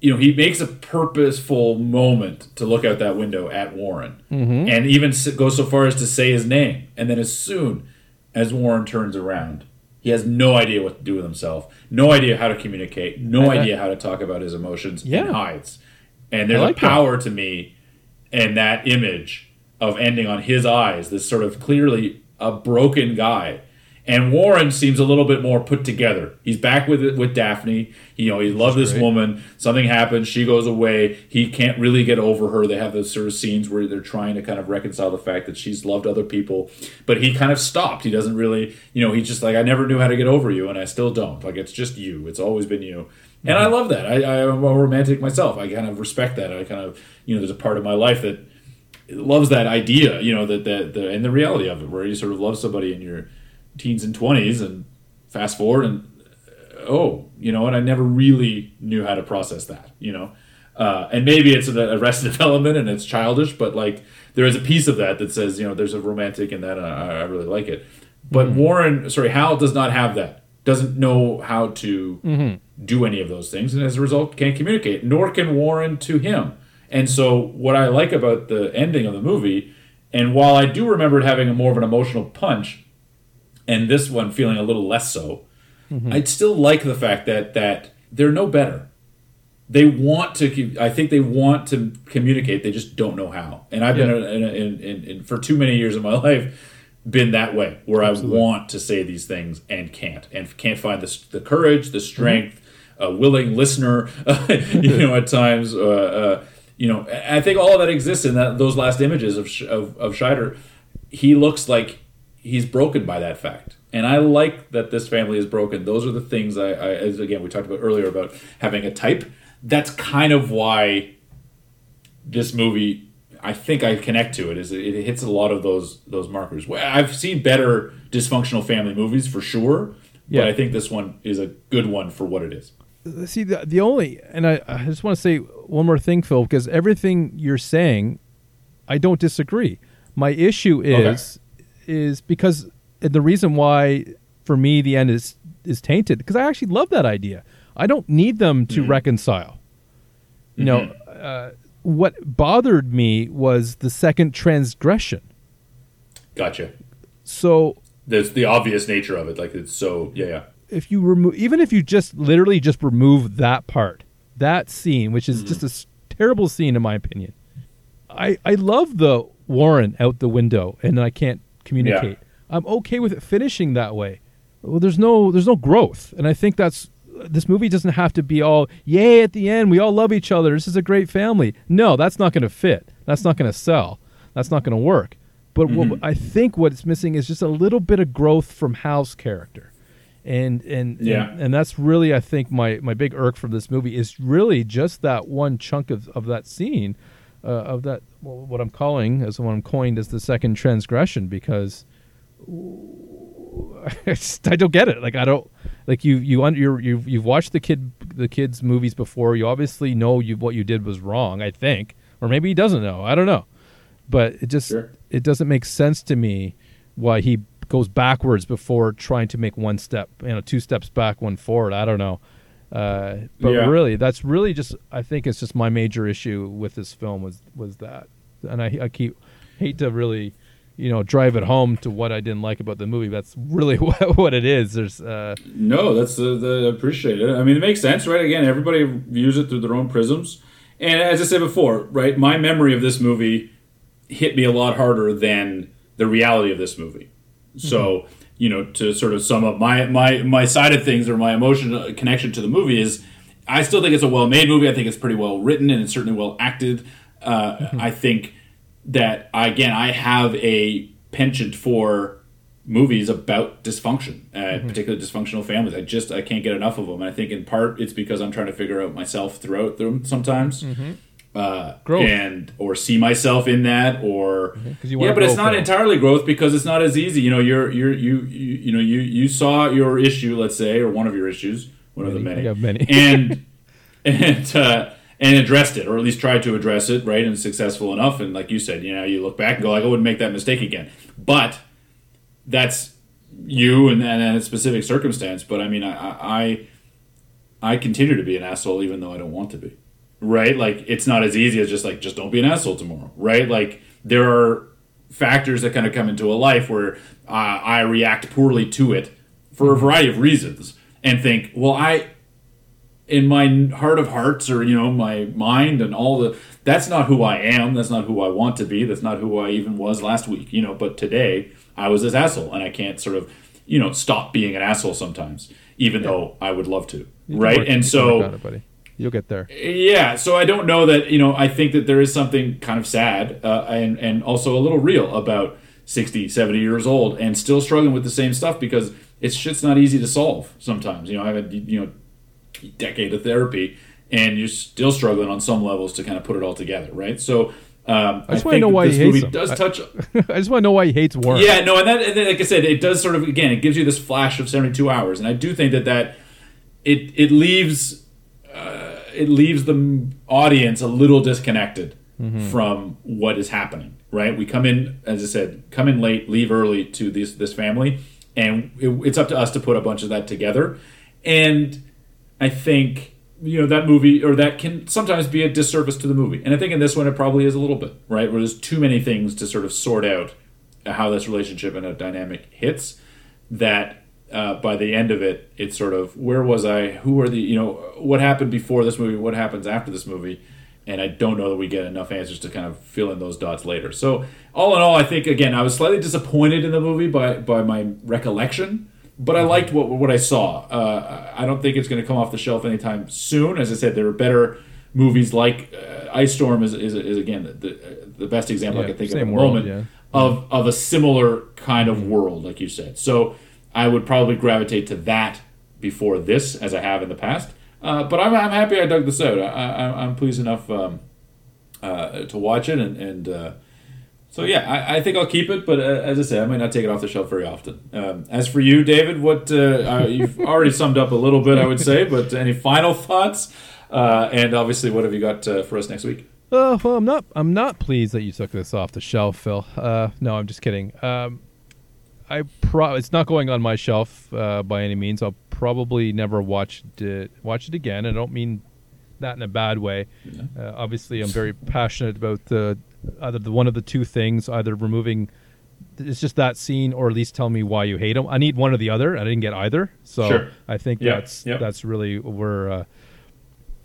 you know, he makes a purposeful moment to look out that window at Warren mm-hmm. and even goes so far as to say his name. And then as soon as Warren turns around, he has no idea what to do with himself, no idea how to communicate, no I- idea how to talk about his emotions, Yeah. and hides. And there's like a that. power to me in that image of ending on his eyes, this sort of clearly a broken guy. And Warren seems a little bit more put together. He's back with with Daphne. You know, he loved this woman. Something happens. She goes away. He can't really get over her. They have those sort of scenes where they're trying to kind of reconcile the fact that she's loved other people, but he kind of stopped. He doesn't really, you know, he's just like, I never knew how to get over you, and I still don't. Like it's just you. It's always been you. And I mm-hmm. love that. I, I, I'm a romantic myself. I kind of respect that. I kind of, you know, there's a part of my life that loves that idea, you know, that the, the and the reality of it, where you sort of love somebody in your teens and twenties, and fast forward, and oh, you know, and I never really knew how to process that, you know, uh, and maybe it's an arrested <laughs> development and it's childish, but like there is a piece of that that says, you know, there's a romantic in that, I, I really like it. But Warren, sorry, Hal does not have that. Doesn't know how to do any of those things, and as a result, can't communicate. Nor can Warren to him. And so, what I like about the ending of the movie, and while I do remember it having a more of an emotional punch, and this one feeling a little less so, I'd still like the fact that that they're no better. They want to. I think they want to communicate. They just don't know how. And I've been Yeah. in, in, in, in for too many years of my <laughs> life been that way, where Absolutely. I want to say these things and can't, and can't find the, the courage, the strength, a willing listener. <laughs> you know, at times, uh, uh, you know, I think all of that exists in that those last images of of, of Scheider. He looks like he's broken by that fact, and I like that this family is broken. Those are the things I, I as again we talked about earlier about having a type. That's kind of why this movie I think I connect to it is it, it hits a lot of those those markers. I've seen better dysfunctional family movies for sure, Yeah. but I think this one is a good one for what it is. See, the, the only, and I, I just want to say one more thing, Phil, because everything you're saying, I don't disagree. My issue is is because the reason why for me the end is is tainted because I actually love that idea. I don't need them to Mhm. reconcile. You know, Mm-hmm. uh, what bothered me was the second transgression. Gotcha. So There's the obvious nature of it. Like it's so yeah yeah. if you remove, even if you just literally just remove that part, that scene, which is just a s- terrible scene in my opinion. I I love the Warren out the window and I can't communicate. I'm okay with it finishing that way. Well, there's no there's no growth, and I think that's this movie doesn't have to be all yay at the end. We all love each other. This is a great family. No, that's not going to fit. That's not going to sell. That's not going to work. But what, I think what it's missing is just a little bit of growth from Hal's character, and and Yeah. and, and that's really I think my my big irk from this movie is really just that one chunk of of that scene, uh, of that well, what I'm calling as what I'm coined as the second transgression because <laughs> I don't get it. Like I don't like you you un, you're, you've you've watched the kid the kids movies before. You obviously know you what you did was wrong. I think, or maybe he doesn't know. I don't know, but it just Sure. it doesn't make sense to me why he goes backwards before trying to make one step. You know, two steps back, one forward. I don't know. Uh, but Yeah. really, that's really just I think it's just my major issue with this film was was that, and I, I keep hate to really you know drive it home to what I didn't like about the movie. That's really <laughs> what, what it is. There's uh, No, that's the, the appreciate it. I mean, it makes sense, right? Again, everybody views it through their own prisms. And as I said before, right, my memory of this movie hit me a lot harder than the reality of this movie. So, you know, to sort of sum up my my my side of things or my emotional connection to the movie is, I still think it's a well-made movie. I think it's pretty well written and it's certainly well acted. Uh, I think that again, I have a penchant for movies about dysfunction, uh, particularly dysfunctional families. I just I can't get enough of them, and I think in part it's because I'm trying to figure out myself throughout them sometimes, uh, Growth. and or see myself in that, or you yeah, but it's not entirely growth because it's not as easy. You know, you're you're you you you know you you saw your issue, let's say, or one of your issues, one of the Many. many, many. and <laughs> and uh, and addressed it, or at least tried to address it, right, and successful enough. And like you said, you know, you look back and go like, I wouldn't make that mistake again. But that's you and, and a specific circumstance. But I mean, I, I I continue to be an asshole even though I don't want to be. Right? Like it's not as easy as just like just don't be an asshole tomorrow. Right? Like there are factors that kind of come into a life where uh, I react poorly to it for a variety of reasons and think, well, I in my heart of hearts or you know my mind and all the that's not who I am. That's not who I want to be. That's not who I even was last week you know but today I was this asshole and I can't sort of you know stop being an asshole sometimes even though I would love to you right? work- and so it, buddy, you'll get there. yeah so i don't know that you know i think that there is something kind of sad uh, and and also a little real about 60 70 years old and still struggling with the same stuff because it's shit's not easy to solve sometimes you know i have you know decade of therapy and you're still struggling on some levels to kind of put it all together right so um, I just I wanna know why this he hates movie does I- touch <laughs> I just want to know why he hates Warren. yeah, no, and that, and then, like I said, it does sort of again, it gives you this flash of seventy two hours, and I do think that that it it leaves uh, it leaves the audience a little disconnected from what is happening. Right? We come in, as I said, come in late, leave early to this this family, and it, it's up to us to put a bunch of that together. And I think you know that movie or that can sometimes be a disservice to the movie. And i think in this one it probably is a little bit right where there's too many things to sort of sort out how this relationship and a dynamic hits that uh, by the end of it it's sort of where was i? Who are the you know what happened before this movie? What happens after this movie? And i don't know that we get enough answers to kind of fill in those dots later. So all in all i think again i was slightly disappointed in the movie by by my recollection but I liked what what I saw. Uh, I don't think it's going to come off the shelf anytime soon. As I said, there are better movies like uh, Ice Storm is, is, is again the, the, the best example I Yeah, can think of at the world, moment yeah. of of a similar kind of world, like you said. So I would probably gravitate to that before this, as I have in the past. Uh, but I'm, I'm happy I dug this out. I, I, I'm pleased enough um, uh, to watch it and. and uh, so yeah, I, I think I'll keep it, but uh, as I say, I might not take it off the shelf very often. Um, as for you, David, what uh, uh, you've <laughs> already summed up a little bit, I would say, but any final thoughts? Uh, and obviously, what have you got uh, for us next week? Uh, well, I'm not. I'm not pleased that you took this off the shelf, Phil. Uh, no, I'm just kidding. Um, I pro. It's not going on my shelf uh, by any means. I'll probably never watch it. Watch it again. I don't mean that in a bad way. Yeah. Uh, obviously, I'm very passionate about the either the one of the two things, either removing. It's just that scene, or at least tell me why you hate them. I need one or the other. I didn't get either, so Sure. I think Yeah, that's yeah. that's really where uh,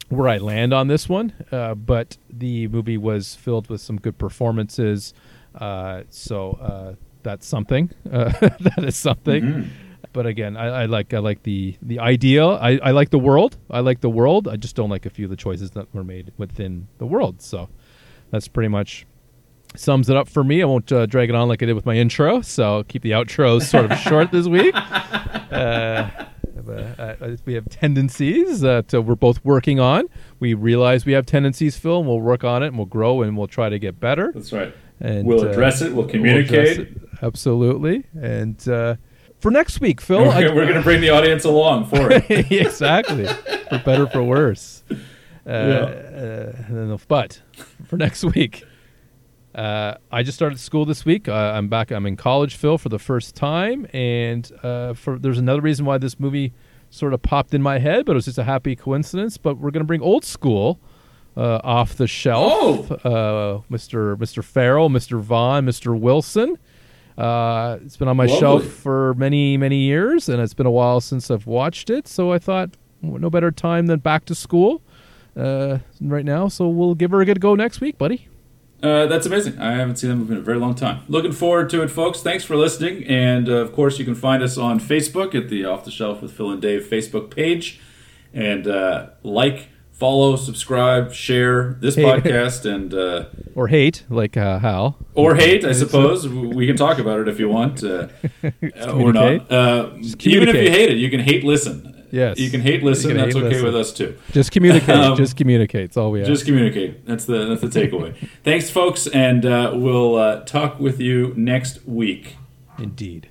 where I land on this one. Uh, but the movie was filled with some good performances, uh, so uh, that's something. <laughs> Uh, that is something. Mhm. But again, I, I like I like the the idea. I, I like the world. I like the world. I just don't like a few of the choices that were made within the world. So that's pretty much sums it up for me. I won't uh, drag it on like I did with my intro. So I'll keep the outros sort of short this week. <laughs> Uh, uh, we have tendencies that uh, we're both working on. We realize we have tendencies, Phil, and we'll work on it and we'll grow and we'll try to get better. That's right. And we'll uh, address it. We'll we'll communicate. address it. Absolutely. And uh, for next week, Phil, we're, I- we're going to bring the audience along for it. <laughs> exactly. For better, for worse. <laughs> Uh, Yeah. uh, but for next week, uh, I just started school this week. Uh, I'm back. I'm in college, Phil, for the first time, and uh, for there's another reason why this movie sort of popped in my head, but it was just a happy coincidence. But we're gonna bring old school uh, off the shelf. Uh, Mr. Mr. Farrell, Mr. Vaughn, Mr. Wilson. Uh, it's been on my Lovely. shelf for many, many years, and it's been a while since I've watched it. So I thought, no better time than back to school uh, right now. So we'll give her a good go next week, buddy. Uh, that's amazing. I haven't seen that movie in a very long time. Looking forward to it, folks. Thanks for listening. And uh, of course, you can find us on Facebook at the Off the Shelf with Phil and Dave Facebook page. And uh, like, follow, subscribe, share this Hey. podcast, and uh, <laughs> Or hate, like uh, Hal. or hate, I suppose. We can talk about it if you want, uh, <laughs> or not. Uh, even if you hate it, you can hate listen. Yes. you can hate listen. can that's hate okay listen. with us too. Just communicate. Um, just communicate. That's all we have. Just communicate. That's the that's the takeaway. <laughs> Thanks, folks, and uh, we'll uh, talk with you next week. Indeed.